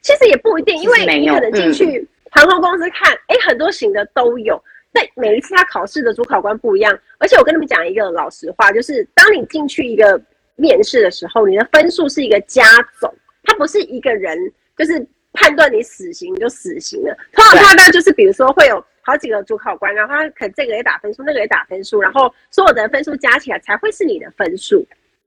其实也不一定，因为你可能进去航空公司看，哎，很多型的都有。对，每一次他考试的主考官不一样，而且我跟你们讲一个老实话，就是当你进去一个面试的时候，你的分数是一个加总，他不是一个人就是判断你死刑就死刑了。通常大概就是比如说会有好几个主考官，然后他可能这个也打分数，那个也打分数，然后所有的分数加起来才会是你的分数。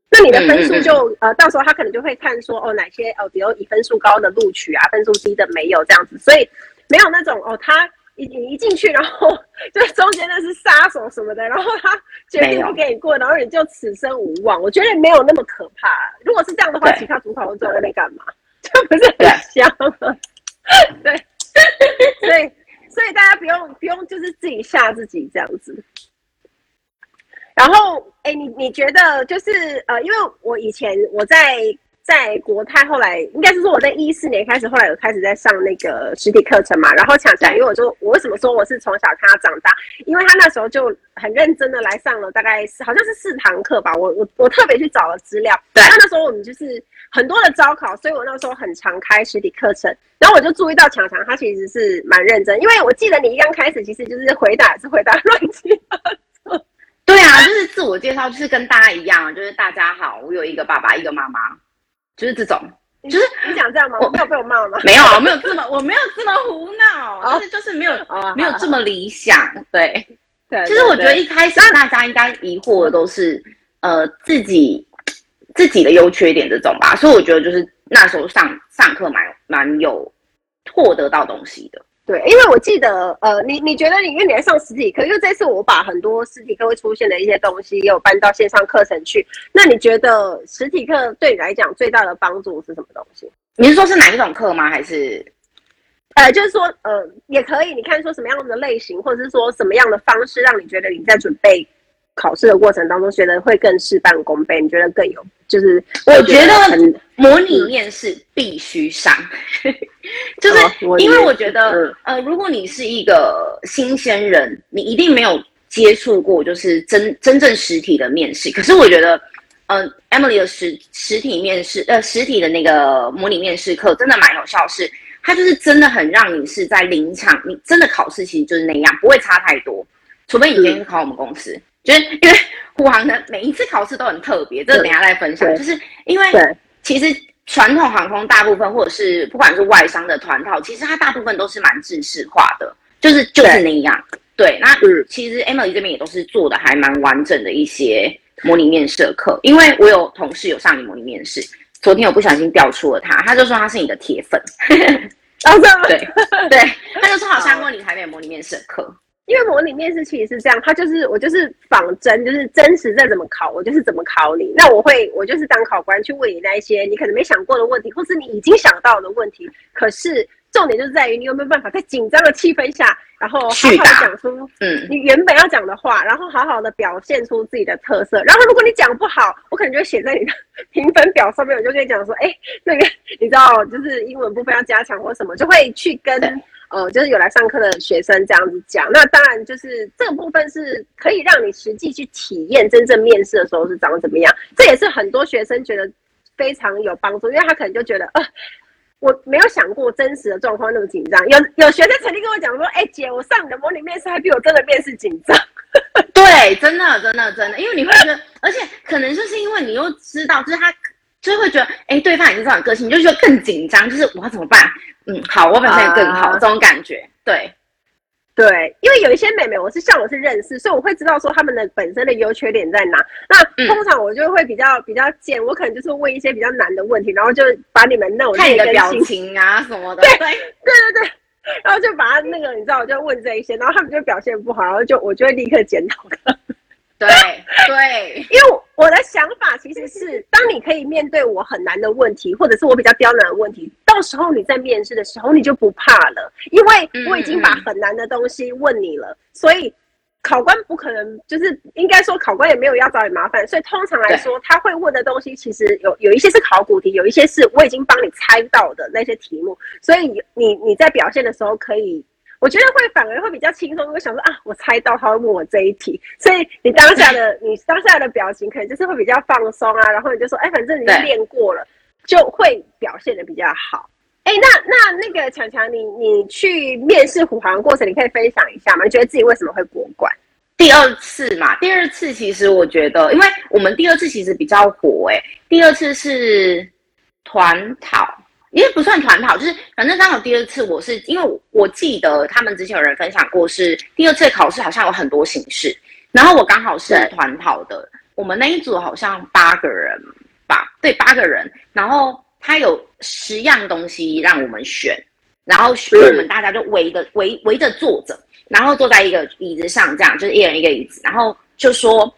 那你的分数就呃，到时候他可能就会看说哦，哪些哦，比如以分数高的录取啊，分数低的没有这样子，所以没有那种哦他。你你一进去，然后就中间那是杀手什么的，然后他决定不给你过，然后你就此生无望。我觉得没有那么可怕。如果是这样的话，其他主考官坐在那边干嘛？这不是很香吗？对，所以所以大家不用不用就是自己吓自己这样子。然后，哎，你你觉得就是呃，因为我以前我在。在国泰后来应该是说我在一四年开始，后来有开始在上那个实体课程嘛。然后强强，因为我就我为什么说我是从小看他长大，因为他那时候就很认真的来上了大概是好像是四堂课吧。我我我特别去找了资料，对，那那时候我们就是很多的招考，所以我那时候很常开实体课程。然后我就注意到强强他其实是蛮认真，因为我记得你一刚开始其实就是回答是回答乱七八糟。对啊，就是自我介绍，就是跟大家一样，就是大家好，我有一个爸爸，一个妈妈。就是这种，就是你想这样吗？我没有被我骂吗？没有，我没有这么，我没有这么胡闹，就是就是没有，没有这么理想。对，对。其实我觉得一开始大家应该疑惑的都是，呃，自己自己的优缺点这种吧。所以我觉得就是那时候上上课蛮蛮有获得到东西的。对，因为我记得，呃，你你觉得你因为你在上实体课，因为这次我把很多实体课会出现的一些东西也有搬到线上课程去，那你觉得实体课对你来讲最大的帮助是什么东西？你是说是哪一种课吗？还是，呃，就是说，呃，也可以，你看说什么样的类型，或者是说什么样的方式，让你觉得你在准备考试的过程当中，学的会更事半功倍？你觉得更有？就是我觉得模拟面试必须上，就是因为我觉得，呃，如果你是一个新鲜人，你一定没有接触过就是真真正实体的面试。可是我觉得，呃，Emily 的实实体面试，呃，实体的那个模拟面试课真的蛮有效，是它就是真的很让你是在临场，你真的考试其实就是那样，不会差太多，除非你今天是考我们公司。就是因为虎航的每一次考试都很特别，这个等下再分享。就是因为其实传统航空大部分或者是不管是外商的团套，其实它大部分都是蛮制式化的，就是就是那样。对，那其实 Emily 这边也都是做的还蛮完整的一些模拟面试课，因为我有同事有上你模拟面试，昨天我不小心调出了他，他就说他是你的铁粉。哦，对对，他就说好上过你台北模拟面试的课。因为模拟面试其实是这样，他就是我就是仿真，就是真实在怎么考，我就是怎么考你。那我会，我就是当考官去问你那一些你可能没想过的问题，或是你已经想到的问题。可是重点就是在于你有没有办法在紧张的气氛下，然后好好的讲出嗯你原本要讲的话，然后好好的表现出自己的特色。然后如果你讲不好，我可能就会写在你的 评分表上面，我就跟你讲说，哎，那个你知道，就是英文部分要加强或什么，就会去跟。呃，就是有来上课的学生这样子讲，那当然就是这个部分是可以让你实际去体验真正面试的时候是长怎么样，这也是很多学生觉得非常有帮助，因为他可能就觉得，呃，我没有想过真实的状况那么紧张。有有学生曾经跟我讲说，哎、姐，我上你的模拟面试还比我真的面试紧张。对，真的真的真的，因为你会觉得，而且可能就是因为你又知道，就是他。就会觉得，哎，对方也是这种个性，你就觉得更紧张，就是我要怎么办？嗯，好，我表现得更好，uh, 这种感觉，对，对，因为有一些妹妹，我是像我是认识，所以我会知道说他们的本身的优缺点在哪。那通常我就会比较比较贱，我可能就是问一些比较难的问题，然后就把你们那种看你的表情啊什么的，对对对对对，然后就把他那个你知道，我就问这一些，然后他们就表现不好，然后就我就会立刻检讨他。对 对，因为我的想法其实是，当你可以面对我很难的问题，或者是我比较刁难的问题，到时候你在面试的时候你就不怕了，因为我已经把很难的东西问你了，嗯、所以考官不可能，就是应该说考官也没有要找你麻烦，所以通常来说他会问的东西其实有有一些是考古题，有一些是我已经帮你猜到的那些题目，所以你你在表现的时候可以。我觉得会反而会比较轻松，因为想说啊，我猜到他会问我这一题，所以你当下的 你当下的表情可能就是会比较放松啊，然后你就说，哎，反正你练过了，就会表现的比较好。哎，那那那个强强，你你去面试虎航的过程，你可以分享一下吗？你觉得自己为什么会过关？第二次嘛，第二次其实我觉得，因为我们第二次其实比较火，哎，第二次是团讨。因为不算团跑，就是反正刚好第二次我是因为我，我记得他们之前有人分享过，是第二次考试好像有很多形式，然后我刚好是团跑的，我们那一组好像八个人吧，对，八个人，然后他有十样东西让我们选，然后选我们大家就围着围围着坐着，然后坐在一个椅子上，这样就是一人一个椅子，然后就说，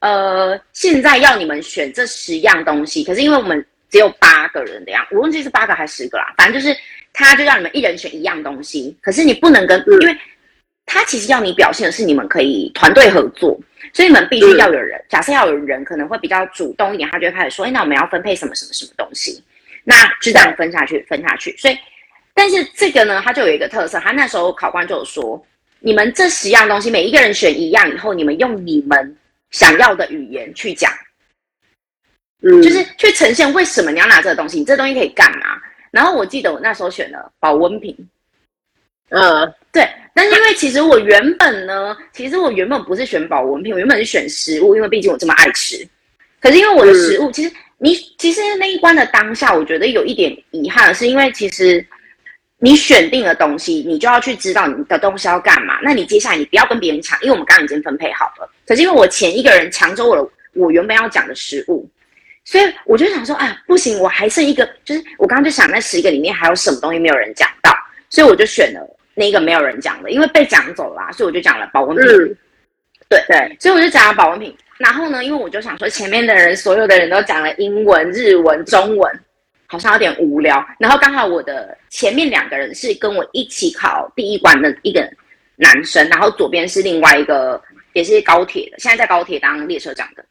呃，现在要你们选这十样东西，可是因为我们。只有八个人的样，我忘记是八个还是十个啦。反正就是，他就让你们一人选一样东西，可是你不能跟，因为他其实要你表现的是你们可以团队合作，所以你们必须要有人。假设要有人可能会比较主动一点，他就会开始说：“哎，那我们要分配什么什么什么东西。”那就这样分下去，分下去。所以，但是这个呢，他就有一个特色，他那时候考官就有说：“你们这十样东西，每一个人选一样以后，你们用你们想要的语言去讲。”嗯，就是去呈现为什么你要拿这个东西，你这个东西可以干嘛？然后我记得我那时候选了保温瓶，呃，对。但是因为其实我原本呢，其实我原本不是选保温瓶，我原本是选食物，因为毕竟我这么爱吃。可是因为我的食物，嗯、其实你其实那一关的当下，我觉得有一点遗憾是，因为其实你选定了东西，你就要去知道你的东西要干嘛。那你接下来你不要跟别人抢，因为我们刚刚已经分配好了。可是因为我前一个人抢走我的我原本要讲的食物。所以我就想说，啊，不行，我还剩一个，就是我刚刚就想那十个里面还有什么东西没有人讲到，所以我就选了那个没有人讲的，因为被讲走了，所以我就讲了保温瓶。嗯、对对，所以我就讲了保温瓶。然后呢，因为我就想说，前面的人所有的人都讲了英文、日文、中文，好像有点无聊。然后刚好我的前面两个人是跟我一起考第一关的一个男生，然后左边是另外一个也是高铁的，现在在高铁当列车长的。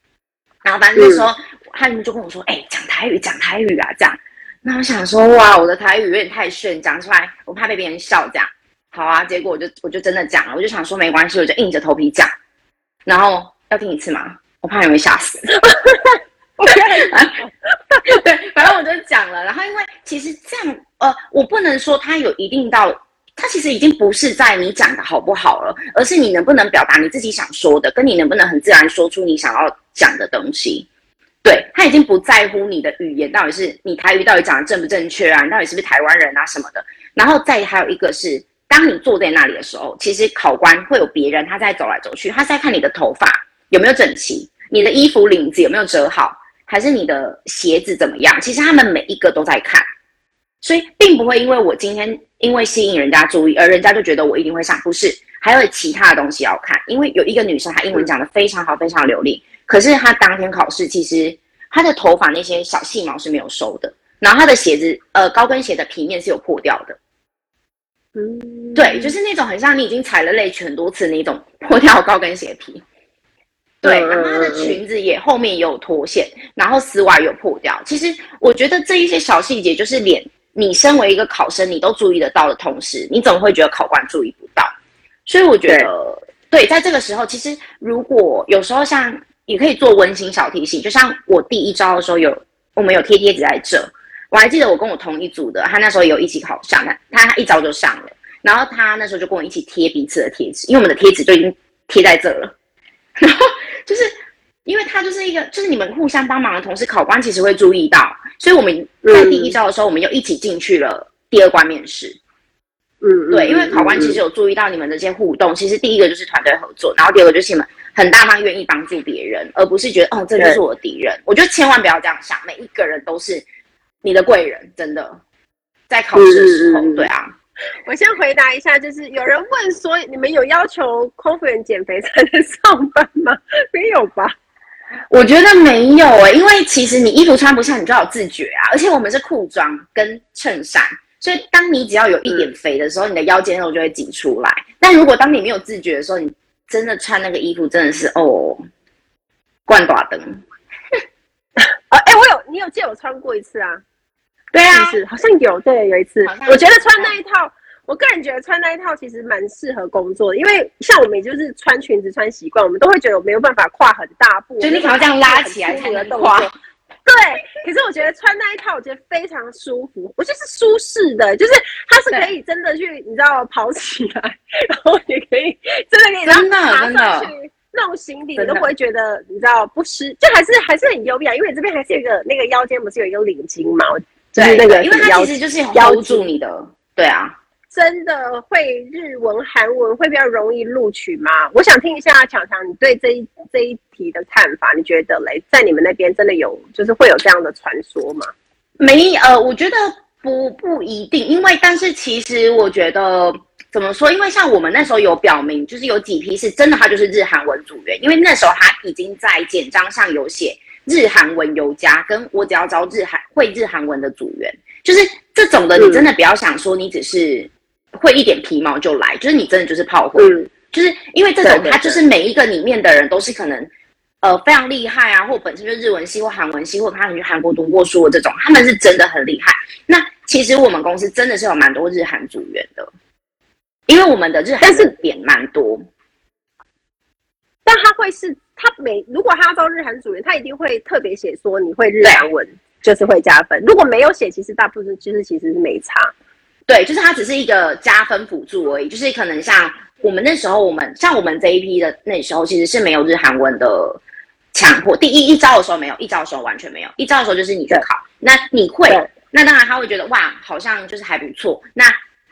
然后反正那时候、嗯、他们就跟我说：“哎、欸，讲台语，讲台语啊，这样。”那我想说：“哇，我的台语有点太炫，讲出来我怕被别人笑。”这样好啊，结果我就我就真的讲了，我就想说没关系，我就硬着头皮讲，然后。要听一次吗？我怕你会吓死。对，反正我就讲了。然后，因为其实这样，呃，我不能说他有一定到，他其实已经不是在你讲的好不好了，而是你能不能表达你自己想说的，跟你能不能很自然说出你想要讲的东西。对，他已经不在乎你的语言到底是你台语到底讲的正不正确啊，你到底是不是台湾人啊什么的。然后再还有一个是，当你坐在那里的时候，其实考官会有别人他在走来走去，他在看你的头发。有没有整齐？你的衣服领子有没有折好？还是你的鞋子怎么样？其实他们每一个都在看，所以并不会因为我今天因为吸引人家注意，而人家就觉得我一定会上。不是，还有其他的东西要看。因为有一个女生，她英文讲得非常好，非常流利，可是她当天考试，其实她的头发那些小细毛是没有收的，然后她的鞋子，呃，高跟鞋的皮面是有破掉的。嗯，对，就是那种很像你已经踩了泪很多次那种破掉高跟鞋皮。对，然后她的裙子也后面也有脱线，然后丝袜有破掉。其实我觉得这一些小细节，就是连你身为一个考生，你都注意得到的同时，你怎么会觉得考官注意不到？所以我觉得，对，对，在这个时候，其实如果有时候像也可以做温馨小提醒，就像我第一招的时候有我们有贴贴纸在这，我还记得我跟我同一组的，他那时候有一起考上，他他一招就上了，然后他那时候就跟我一起贴彼此的贴纸，因为我们的贴纸就已经贴在这了，然后。就是因为他就是一个，就是你们互相帮忙的同时，考官其实会注意到，所以我们在第一招的时候，我们又一起进去了第二关面试。嗯，对，因为考官其实有注意到你们的这些互动，其实第一个就是团队合作，然后第二个就是你们很大方愿意帮助别人，而不是觉得哦，这就是我的敌人。我觉得千万不要这样想，每一个人都是你的贵人，真的，在考试的时候，对啊。我先回答一下，就是有人问说，你们有要求空服员减肥才能上班吗？没有吧？我觉得没有诶、欸，因为其实你衣服穿不下，你就要有自觉啊。而且我们是裤装跟衬衫，所以当你只要有一点肥的时候，嗯、你的腰间肉就会挤出来。但如果当你没有自觉的时候，你真的穿那个衣服真的是哦，灌大灯。啊，哎、欸，我有，你有借我穿过一次啊？对啊，好像有，对，有一次，我觉得穿那一套，我个人觉得穿那一套其实蛮适合工作的，因为像我们也就是穿裙子穿习惯，我们都会觉得我没有办法跨很大步，就你想要这样拉起来才能跨。对，可是我觉得穿那一套，我觉得非常舒服，我就是舒适的，就是它是可以真的去，你知道跑起来，然后也可以真的可以真的爬上去弄行李，你都不会觉得你知道不湿，就还是还是很优雅，因为这边还是有一个那个腰间不是有一个领巾嘛。对，那个，因为它其实就是 hold 住你的，对啊，真的会日文、韩文会比较容易录取吗？我想听一下强强，你对这一这一题的看法，你觉得嘞，在你们那边真的有，就是会有这样的传说吗？没，呃，我觉得不不一定，因为但是其实我觉得怎么说？因为像我们那时候有表明，就是有几批是真的，他就是日韩文组员，因为那时候他已经在简章上有写。日韩文有加，跟我只要招日韩会日韩文的组员，就是这种的，你真的不要想说你只是会一点皮毛就来，嗯、就是你真的就是炮灰，嗯、就是因为这种他就是每一个里面的人都是可能呃非常厉害啊，或本身就日文系或韩文系，或他去韩国读过书的这种，他们是真的很厉害。那其实我们公司真的是有蛮多日韩组员的，因为我们的日韩是点蛮多，但他会是。他每如果他要招日韩组员，他一定会特别写说你会日韩文，就是会加分。如果没有写，其实大部分其实其实是没差。对，就是它只是一个加分辅助而已。就是可能像我们那时候，我们像我们这一批的那时候，其实是没有日韩文的强迫。第一一招的时候没有，一招的时候完全没有。一招的时候就是你去考，那你会，那当然他会觉得哇，好像就是还不错。那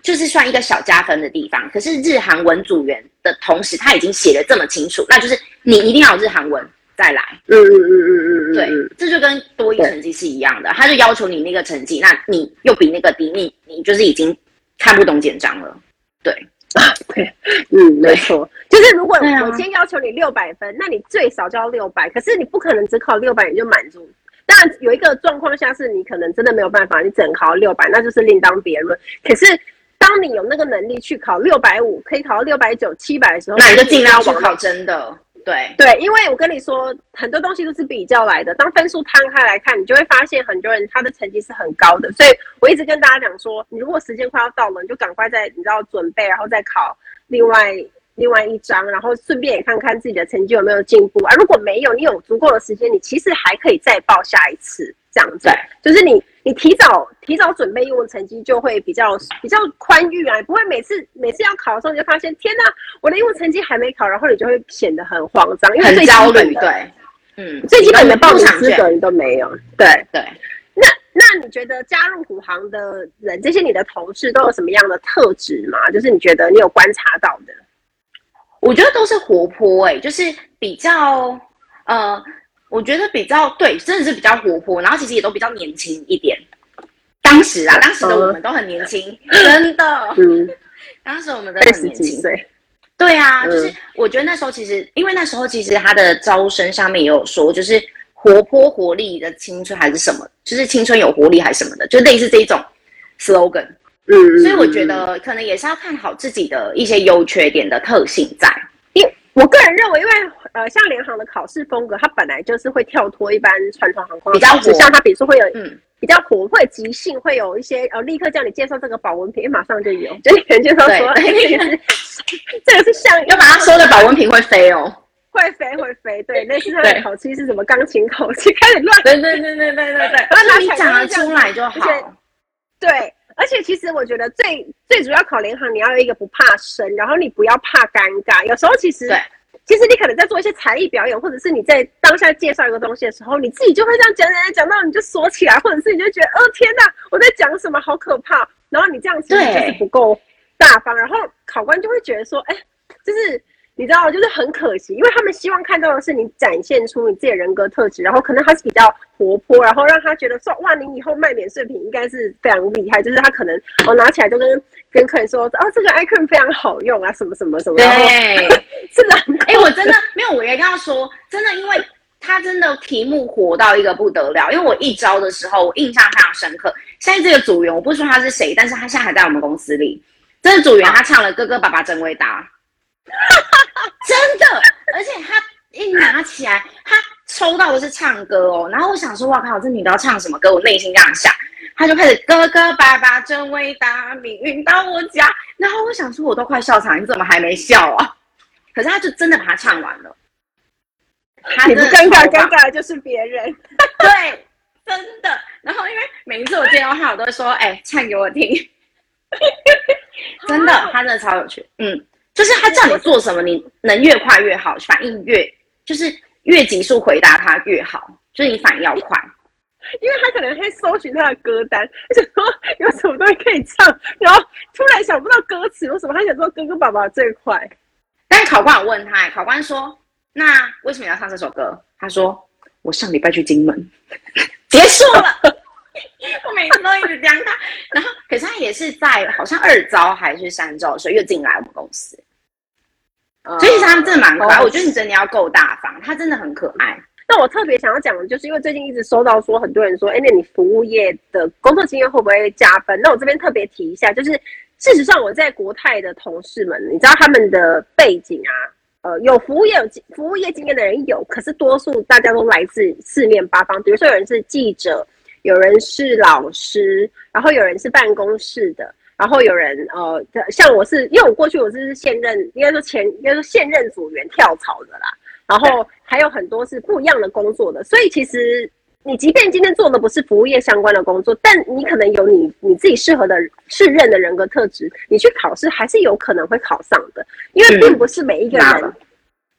就是算一个小加分的地方，可是日韩文组员的同时，他已经写的这么清楚，那就是你一定要有日韩文再来。嗯嗯嗯嗯嗯嗯，对，这就跟多一成绩是一样的，他就要求你那个成绩，那你又比那个低，你你就是已经看不懂简章了。对啊，对，嗯，没错，就是如果我先要求你六百分，啊，那你最少就要六百，可是你不可能只考六百你就满足。当然有一个状况下是你可能真的没有办法，你只能考六百，那就是另当别论。可是当你有那个能力去考六百五，可以考到六百九、七百的时候，那你就尽量去考真的。对对，因为我跟你说，很多东西都是比较来的。当分数摊开来看，你就会发现很多人他的成绩是很高的。所以我一直跟大家讲说，你如果时间快要到了，你就赶快在你知道准备，然后再考另外另外一张，然后顺便也看看自己的成绩有没有进步啊。如果没有，你有足够的时间，你其实还可以再报下一次，这样子。对，就是你。你提早提早准备英文成绩就会比较比较宽裕啊，不会每次每次要考的时候你就发现天哪，我的英文成绩还没考，然后你就会显得很慌张，因为最焦虑。对，嗯，最基本的报名资格你都没有。对对，那那你觉得加入虎航的人，这些你的同事都有什么样的特质吗？就是你觉得你有观察到的？我觉得都是活泼哎、欸，就是比较呃。我觉得比较对，真的是比较活泼，然后其实也都比较年轻一点。当时啊，当时的我们都很年轻，真的。嗯，当时我们都很年轻。对，对啊，就是我觉得那时候其实，因为那时候其实他的招生上面也有说，就是活泼活力的青春还是什么，就是青春有活力还是什么的，就类似这一种 slogan。嗯，所以我觉得可能也是要看好自己的一些优缺点的特性在。我个人认为，因为。呃，像联航的考试风格，它本来就是会跳脱一般传统航空的，比较像它，比如说会有嗯。比较活，会即兴，会有一些呃立刻叫你介绍这个保温瓶，马上就有，就你人介绍说，哎，这个是像 要把它说的保温瓶会飞哦，会飞会飞，对，那是它的口气是什么钢琴口气，开始乱，对对对对对对对，那 你讲得出来就好，对，而且其实我觉得最最主要考联航，你要有一个不怕生，然后你不要怕尴尬，有时候其实。其实你可能在做一些才艺表演，或者是你在当下介绍一个东西的时候，你自己就会这样讲讲讲到你就锁起来，或者是你就觉得，哦天哪，我在讲什么，好可怕。然后你这样子就是不够大方，然后考官就会觉得说，哎，就是。你知道，就是很可惜，因为他们希望看到的是你展现出你自己的人格特质，然后可能他是比较活泼，然后让他觉得说，哇，你以后卖免税品应该是非常厉害。就是他可能我拿起来就跟跟客人说，哦，这个 icon 非常好用啊，什么什么什么。对，是的。哎、欸，我真的没有，我也跟他说，真的，因为他真的题目火到一个不得了。因为我一招的时候，我印象非常深刻。现在这个组员，我不说他是谁，但是他现在还在我们公司里。这个组员他唱了《哥哥爸爸真伟大》。真的，而且他一拿起来，他抽到的是唱歌哦。然后我想说，哇靠，这女的要唱什么歌？我内心这样想，他就开始哥哥爸爸真伟大，命运到我家。然后我想说，我都快笑场，你怎么还没笑啊？可是他就真的把它唱完了。他你不尴尬，尴尬的就是别人。对，真的。然后因为每一次我见到他，我都会说，哎、欸，唱给我听。真的，他真的超有趣。嗯。就是他叫你做什么，你能越快越好，反应越就是越急速回答他越好，就是你反应要快，因为他可能会搜寻他的歌单，就说有什么东西可以唱，然后突然想不到歌词，有什么他想说哥哥爸爸最快？但是考官有问他，考官说：“那为什么要唱这首歌？”他说：“我上礼拜去金门。”结束了，我每次都一直这样他，然后可是他也是在好像二招还是三招的时候又进来我们公司。所以他们真的蛮可爱，我觉得你真的要够大方，他真的很可爱。那我特别想要讲的，就是因为最近一直收到说，很多人说，哎，那你服务业的工作经验会不会加分？那我这边特别提一下，就是事实上我在国泰的同事们，你知道他们的背景啊，呃，有服务业有服务业经验的人有，可是多数大家都来自四面八方，比如说有人是记者，有人是老师，然后有人是办公室的。然后有人呃，像我是，因为我过去我是现任，应该说前，应该说现任组员跳槽的啦。然后还有很多是不一样的工作的，所以其实你即便今天做的不是服务业相关的工作，但你可能有你你自己适合的适任的人格特质，你去考试还是有可能会考上的。因为并不是每一个人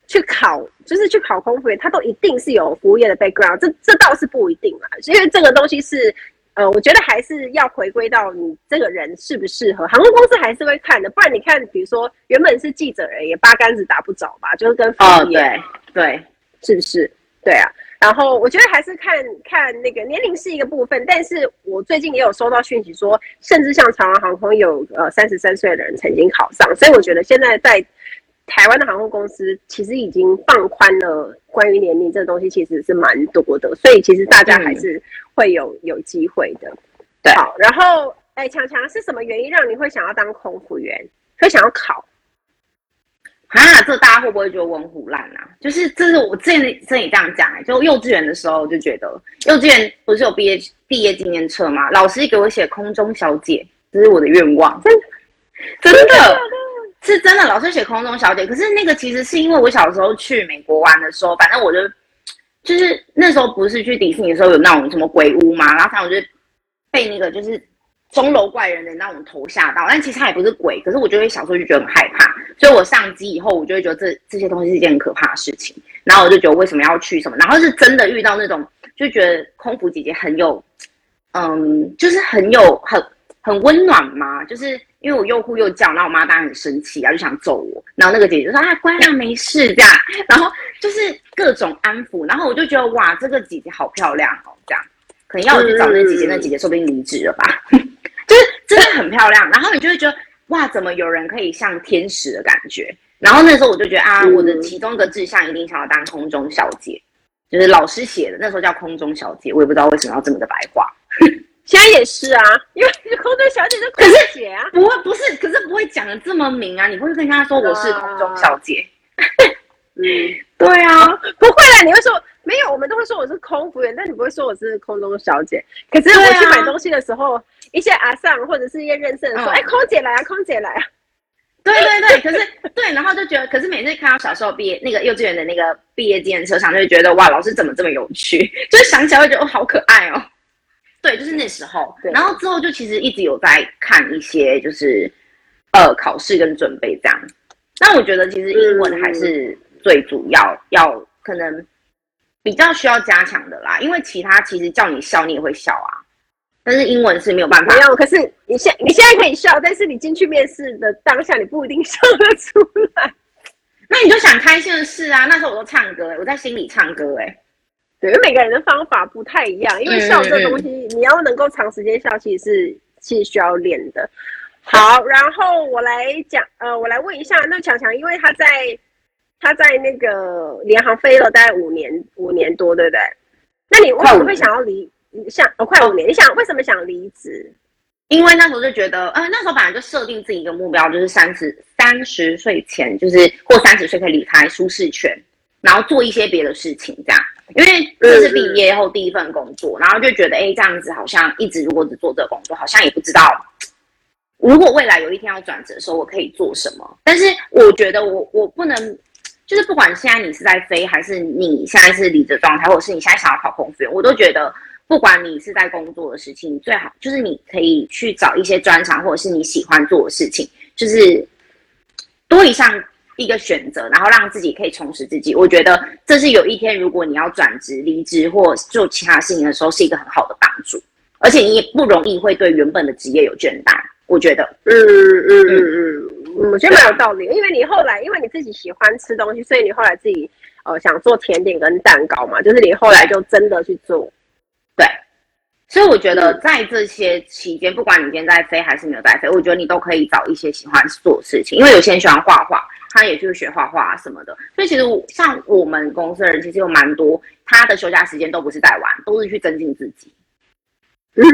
去考，就是去考空服员，他都一定是有服务业的 background，这这倒是不一定啦。因为这个东西是。呃，我觉得还是要回归到你这个人适不适合，航空公司还是会看的。不然你看，比如说原本是记者人，也八竿子打不着吧，就是跟哦，对对，是不是？对啊。然后我觉得还是看看那个年龄是一个部分，但是我最近也有收到讯息说，甚至像长荣航空有呃三十三岁的人曾经考上，所以我觉得现在在台湾的航空公司其实已经放宽了关于年龄这个东西，其实是蛮多的，所以其实大家还是会有、嗯、有机会的。对，好，然后哎，强强是什么原因让你会想要当空服员，会想要考？啊，这大家会不会觉得我很唬烂啊？就是这是我之前真也这样讲哎、欸，就幼稚园的时候就觉得，幼稚园不是有毕业毕业纪念册吗？老师给我写空中小姐，这是我的愿望，真的真的是真的，老师写空中小姐。可是那个其实是因为我小时候去美国玩的时候，反正我就就是那时候不是去迪士尼的时候有那种什么鬼屋嘛，然后反正我就被那个就是。钟楼怪人的那种头吓到，但其实他也不是鬼，可是我就会小时候就觉得很害怕，所以我上机以后，我就会觉得这这些东西是一件很可怕的事情，然后我就觉得为什么要去什么，然后是真的遇到那种就觉得空服姐姐很有，嗯，就是很有很很温暖嘛，就是因为我又哭又叫，然后我妈当然很生气啊，就想揍我，然后那个姐姐就说啊乖啊没事这样，然后就是各种安抚，然后我就觉得哇这个姐姐好漂亮哦这样，可能要我去找那姐姐，那姐姐说不定离职了吧。就是真的很漂亮，然后你就会觉得哇，怎么有人可以像天使的感觉？然后那时候我就觉得啊，我的其中一个志向一定想要当空中小姐，就是老师写的，那时候叫空中小姐，我也不知道为什么要这么的白话。现在也是啊，因为空中小姐是空姐啊，不会不是，可是不会讲的这么明啊，你不会跟他说我是空中小姐。嗯，对啊，不会啊，你会说。没有，我们都会说我是空服员，但你不会说我是空中小姐。可是我去买东西的时候，啊、一些阿桑或者是一些认识的人说：“哎、嗯，空姐来啊，空姐来啊。”对对对，可是对，然后就觉得，可是每次看到小时候毕业那个幼稚园的那个毕业纪念册上，就会觉得哇，老师怎么这么有趣？就是想起来会觉得哦，好可爱哦。对，就是那时候。然后之后就其实一直有在看一些，就是呃考试跟准备这样。但我觉得其实英文还是最主要，嗯、要可能。比较需要加强的啦，因为其他其实叫你笑你也会笑啊，但是英文是没有办法。没有，可是你现你现在可以笑，但是你进去面试的当下你不一定笑得出来。那你就想开心的事啊，那时候我都唱歌，我在心里唱歌哎。对，因为每个人的方法不太一样，因为笑这东西、嗯、你要能够长时间笑，其实是是需要练的。好，然后我来讲，呃，我来问一下，那强强，因为他在。他在那个联航飞了大概五年，五年多，对不对？那你为什么会想要离？像哦，快五年，你想为什么想离职？因为那时候就觉得，呃，那时候本来就设定自己一个目标，就是三十三十岁前，就是或三十岁可以离开舒适圈，然后做一些别的事情，这样。因为这是毕业后第一份工作，嗯、然后就觉得，哎，这样子好像一直如果只做这个工作，好像也不知道，如果未来有一天要转职的时候，我可以做什么。但是我觉得我我不能。就是不管现在你是在飞，还是你现在是离职状态，或者是你现在想要考空服员，我都觉得，不管你是在工作的事情，最好就是你可以去找一些专长，或者是你喜欢做的事情，就是多一项一个选择，然后让自己可以充实自己。我觉得这是有一天如果你要转职、离职或做其他事情的时候，是一个很好的帮助，而且你也不容易会对原本的职业有倦怠。我觉得，嗯嗯嗯嗯。我觉得蛮有道理，因为你后来因为你自己喜欢吃东西，所以你后来自己呃想做甜点跟蛋糕嘛，就是你后来就真的去做。对，所以我觉得在这些期间，不管你今天在飞还是没有在飞，我觉得你都可以找一些喜欢做的事情，因为有些人喜欢画画，他也就是学画画什么的。所以其实像我们公司的人，其实有蛮多，他的休假时间都不是在玩，都是去增进自己。嗯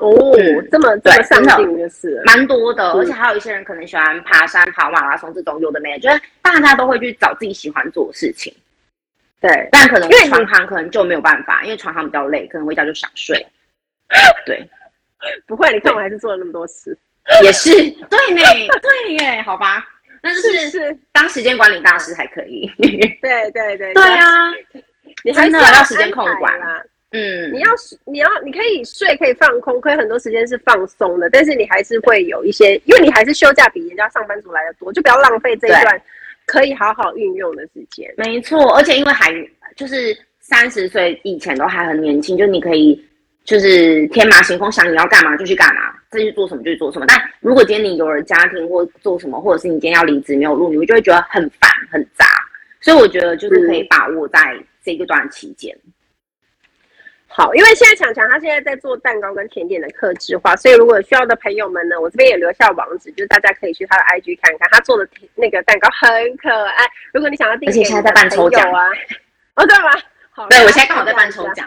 哦，嗯这么这么上进就是蛮多的，而且还有一些人可能喜欢爬山、跑马拉松这种有的没的，就是大家都会去找自己喜欢做的事情。对，但可能船航可能就没有办法，因为船航比较累，可能回家就想睡。对，不会，你看我还是做了那么多次，也是。对呢，对耶，好吧，那就是，是当时间管理大师还可以。对 对对，对。啊，你还是要时间控管。啦。嗯，你要你要你可以睡，可以放空，可以很多时间是放松的，但是你还是会有一些，因为你还是休假比人家上班族来的多，就不要浪费这一段可以好好运用的时间。没错，而且因为还就是三十岁以前都还很年轻，就你可以就是天马行空，想你要干嘛就去干嘛，再去做什么就去做什么。但如果今天你有了家庭或做什么，或者是你今天要离职没有路，你就会觉得很烦很杂。所以我觉得就是可以把握在这个段期间。好，因为现在强强他现在在做蛋糕跟甜点的客制化，所以如果需要的朋友们呢，我这边也留下网址，就是大家可以去他的 IG 看看，他做的那个蛋糕很可爱。如果你想要订，而且现在在办抽奖啊，哦对吗？好，对，我现在刚好在办抽奖。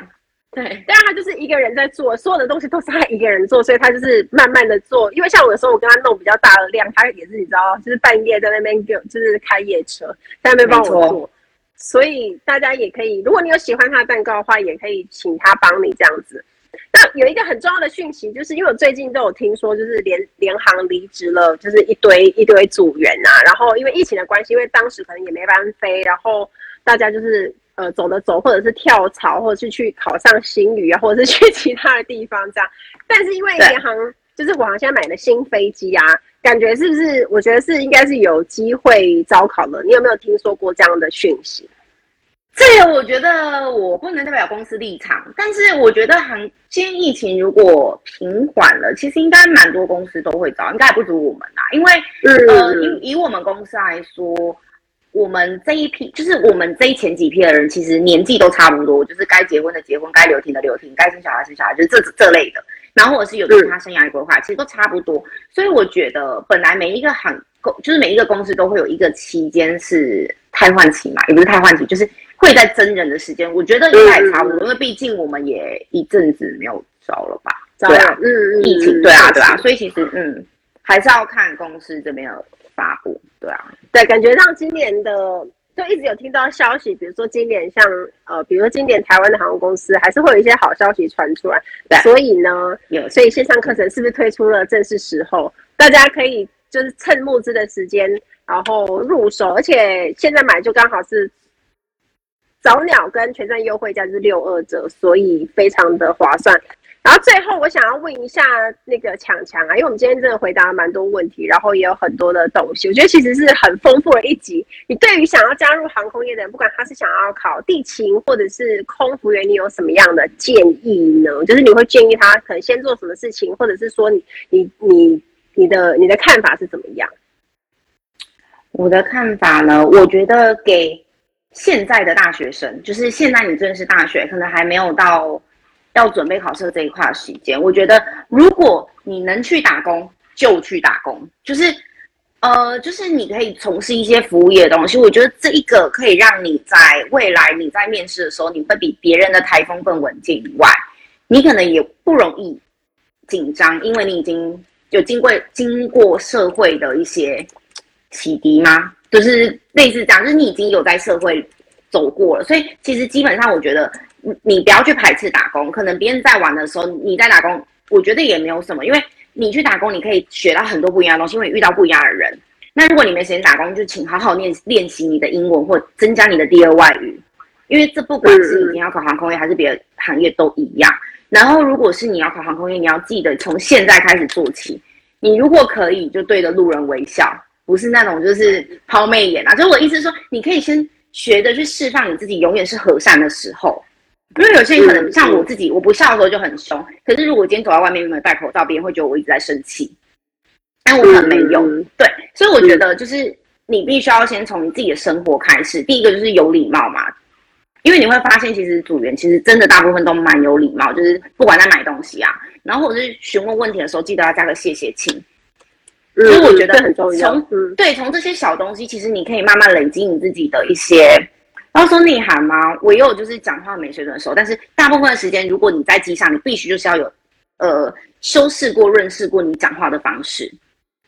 对，当然他就是一个人在做，所有的东西都是他一个人做，所以他就是慢慢的做。因为像我有时候我跟他弄比较大的量，他也是你知道，就是半夜在那边就就是开夜车在那边帮我做。所以大家也可以，如果你有喜欢他的蛋糕的话，也可以请他帮你这样子。那有一个很重要的讯息，就是因为我最近都有听说，就是联联航离职了，就是一堆一堆组员啊。然后因为疫情的关系，因为当时可能也没班飞，然后大家就是呃走的走，或者是跳槽，或者是去考上新旅啊，或者是去 其他的地方这样。但是因为银行就是我好像买了新飞机啊，感觉是不是？我觉得是应该是有机会招考了。你有没有听说过这样的讯息？这个我觉得我不能代表公司立场，但是我觉得航，今天疫情如果平缓了，其实应该蛮多公司都会招，应该也不止我们啦。因为、嗯、呃，以以我们公司来说，我们这一批就是我们这一前几批的人，其实年纪都差不多，就是该结婚的结婚，该留停的留停，该生小孩生小孩，就是这这类的。然后或者是有其他生涯规划，其实都差不多。所以我觉得本来每一个行公，就是每一个公司都会有一个期间是汰换期嘛，也不是汰换期，就是。会在真人的时间，我觉得应该也差不多，嗯、因为毕竟我们也一阵子没有招了吧？对啊，嗯嗯，疫情，对啊，对啊，所以其实嗯，还是要看公司这边的发布，对啊，对，感觉上今年的就一直有听到消息，比如说今年像呃，比如说今年台湾的航空公司还是会有一些好消息传出来，对，所以呢，有，所以线上课程是不是推出了正是时候？大家可以就是趁募资的时间，然后入手，而且现在买就刚好是。早鸟跟全站优惠价是六二折，所以非常的划算。然后最后我想要问一下那个强强啊，因为我们今天真的回答了蛮多问题，然后也有很多的东西，我觉得其实是很丰富的一集。你对于想要加入航空业的人，不管他是想要考地勤或者是空服员，你有什么样的建议呢？就是你会建议他可能先做什么事情，或者是说你你你你的你的看法是怎么样？我的看法呢，我觉得给。现在的大学生，就是现在你正是大学，可能还没有到要准备考试这一块的时间。我觉得，如果你能去打工，就去打工。就是，呃，就是你可以从事一些服务业的东西。我觉得这一个可以让你在未来你在面试的时候，你会比别人的台风更稳健以外，你可能也不容易紧张，因为你已经有经过经过社会的一些洗涤吗？就是类似这样，就是你已经有在社会走过了，所以其实基本上我觉得你你不要去排斥打工。可能别人在玩的时候，你在打工，我觉得也没有什么，因为你去打工，你可以学到很多不一样的东西，因为遇到不一样的人。那如果你没时间打工，就请好好练练习你的英文或增加你的第二外语，因为这不管是你要考航空业还是别的行业都一样。然后如果是你要考航空业，你要记得从现在开始做起。你如果可以，就对着路人微笑。不是那种就是抛媚眼啊，就我意思是说，你可以先学着去释放你自己，永远是和善的时候。因为有些人可能像我自己，我不笑的时候就很凶。可是如果今天走在外面没有戴口罩，别人会觉得我一直在生气。但我可能没有，对，所以我觉得就是你必须要先从你自己的生活开始。第一个就是有礼貌嘛，因为你会发现其实组员其实真的大部分都蛮有礼貌，就是不管在买东西啊，然后或者是询问问题的时候，记得要加个谢谢亲。所以我觉得很重要。从对，从这些小东西，其实你可以慢慢累积你自己的一些，要说内涵吗？我也有就是讲话没水准的时候，但是大部分的时间，如果你在机上，你必须就是要有呃修饰过、润饰过你讲话的方式，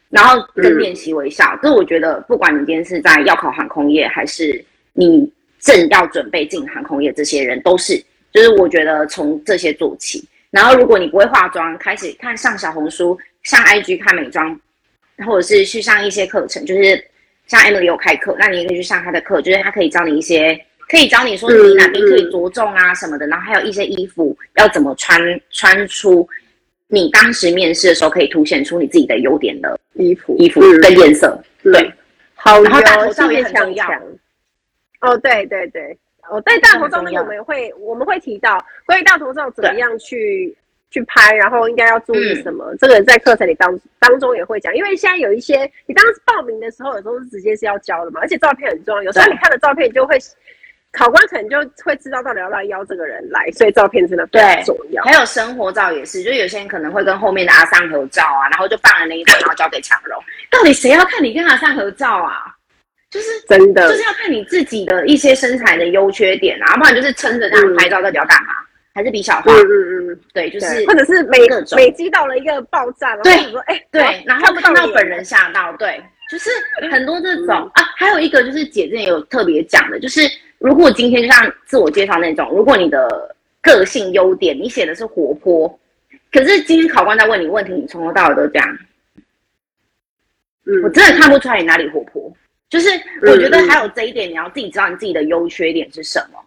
然后跟练习微笑。这、嗯、我觉得，不管你今天是在要考航空业，还是你正要准备进航空业，这些人都是，就是我觉得从这些做起。然后如果你不会化妆，开始看上小红书、上 IG 看美妆。或者是去上一些课程，就是像 Emily 有开课，那你也可以去上他的课，就是他可以教你一些，可以教你说你哪边可以着重啊什么的，然后还有一些衣服要怎么穿，穿出你当时面试的时候可以凸显出你自己的优点的衣服，衣服的颜色，嗯、对，好，然后大头照也很重要。哦，对对对，哦，对大头罩呢，我们会我们会提到关于大头照怎么样去。去拍，然后应该要注意什么？嗯、这个在课程里当当中也会讲，因为现在有一些你当时报名的时候，有时候是直接是要交的嘛，而且照片很重要。有时候你看的照片，你就会考官可能就会知道到底要不要邀这个人来，所以照片真的非常重要。还有生活照也是，就有些人可能会跟后面的阿桑合照啊，然后就放了那一张，然后交给强荣。到底谁要看你跟阿桑合照啊？就是真的，就是要看你自己的一些身材的优缺点啊，不然就是撑着这样拍照，到底要干嘛？嗯、还是比小花？嗯嗯嗯，对，就是或者是美美肌到了一个爆炸，对，说哎、欸，对，然后看不到本人吓到，对，就是很多这种、嗯、啊。还有一个就是姐之前有特别讲的，就是。如果今天就像自我介绍那种，如果你的个性优点你写的是活泼，可是今天考官在问你问题，你从头到尾都这样，嗯，我真的看不出来你哪里活泼。就是我觉得还有这一点，你要自己知道你自己的优缺点是什么，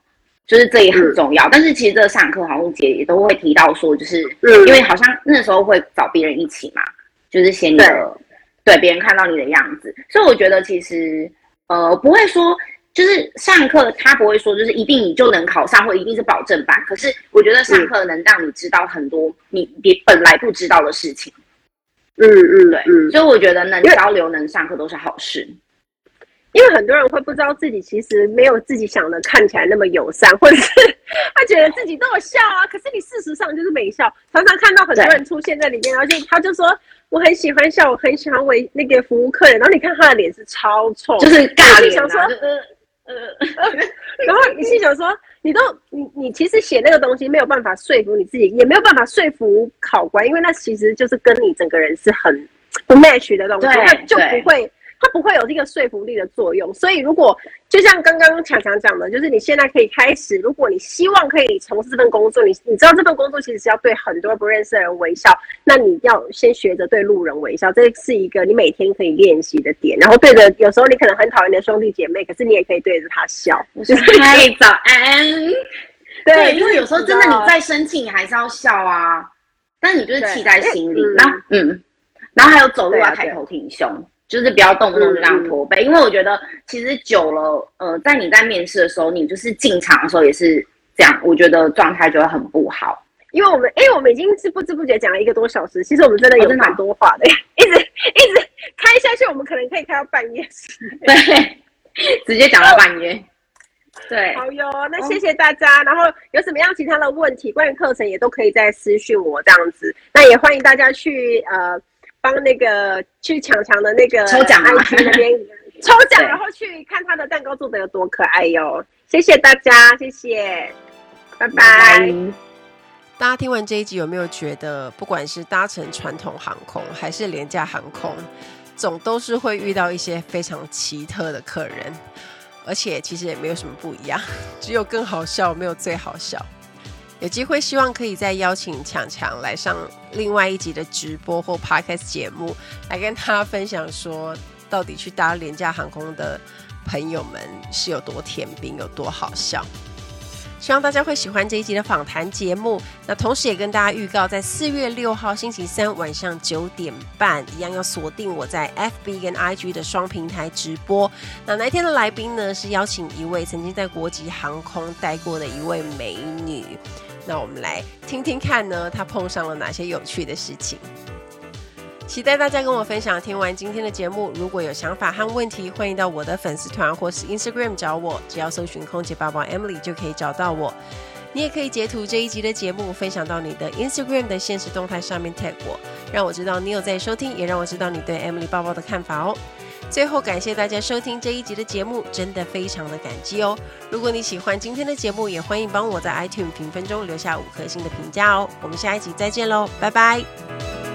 就是这也很重要。但是其实这个上课好像姐也都会提到说，就是因为好像那时候会找别人一起嘛，就是写你的，对别人看到你的样子，所以我觉得其实呃不会说。就是上课，他不会说就是一定你就能考上，或一定是保证班。可是我觉得上课能让你知道很多你你本来不知道的事情。嗯嗯，对，嗯。所以我觉得能交流、能上课都是好事。因为很多人会不知道自己其实没有自己想的看起来那么友善，或者是 他觉得自己都有笑啊，可是你事实上就是没笑。常常看到很多人出现在里面，然后就他就说我很喜欢笑，我很喜欢为那个服务客人，然后你看他的脸是超臭，就是尬脸啊。呃，然后你心想说，你都你你其实写那个东西没有办法说服你自己，也没有办法说服考官，因为那其实就是跟你整个人是很不 match 的东西，他就不会。它不会有这个说服力的作用，所以如果就像刚刚强强讲的，就是你现在可以开始，如果你希望可以从事这份工作，你你知道这份工作其实是要对很多不认识的人微笑，那你要先学着对路人微笑，这是一个你每天可以练习的点。然后对着有时候你可能很讨厌你的兄弟姐妹，可是你也可以对着他笑，就是嗨 早安。对，因为有时候真的你再生气，你还是要笑啊，但你就是气在心里。然后嗯，然后还有走路要抬头挺胸。就是不要动不动就这样驼背，嗯，因为我觉得其实久了，呃，在你在面试的时候，你就是进场的时候也是这样，我觉得状态就会很不好。因为我们，哎，我们已经是不知不觉讲了一个多小时，其实我们真的有蛮多话的，哦，一直一直开下去，我们可能可以开到半夜。对，直接讲到半夜。对，好哟，那谢谢大家。哦，然后有什么样其他的问题，关于课程也都可以再私讯我这样子。那也欢迎大家去呃。帮那个去强强的那个抽奖那边抽奖，然后去看他的蛋糕做的有多可爱哟！谢谢大家，谢谢，拜拜。大家听完这一集有没有觉得，不管是搭乘传统航空还是廉价航空，总都是会遇到一些非常奇特的客人，而且其实也没有什么不一样，只有更好笑，没有最好笑。有机会，希望可以再邀请强强来上另外一集的直播或 podcast 节目，来跟他分享说，到底去搭廉价航空的朋友们是有多甜兵，有多好笑。希望大家会喜欢这一集的访谈节目。那同时也跟大家预告，在四月六号星期三晚上九点半，一样要锁定我在 FB 跟 IG 的双平台直播。那那天的来宾呢，是邀请一位曾经在国际航空待过的一位美女。那我们来听听看呢，他碰上了哪些有趣的事情？期待大家跟我分享。听完今天的节目，如果有想法和问题，欢迎到我的粉丝团或是 Instagram 找我，只要搜寻“空姐报报 Emily” 就可以找到我。你也可以截图这一集的节目，分享到你的 Instagram 的现实动态上面 tag 我，让我知道你有在收听，也让我知道你对 Emily 报报的看法哦。最后，感谢大家收听这一集的节目，真的非常的感激哦。如果你喜欢今天的节目，也欢迎帮我在 iTunes 评分中留下五颗星的评价哦。我们下一集再见喽，拜拜。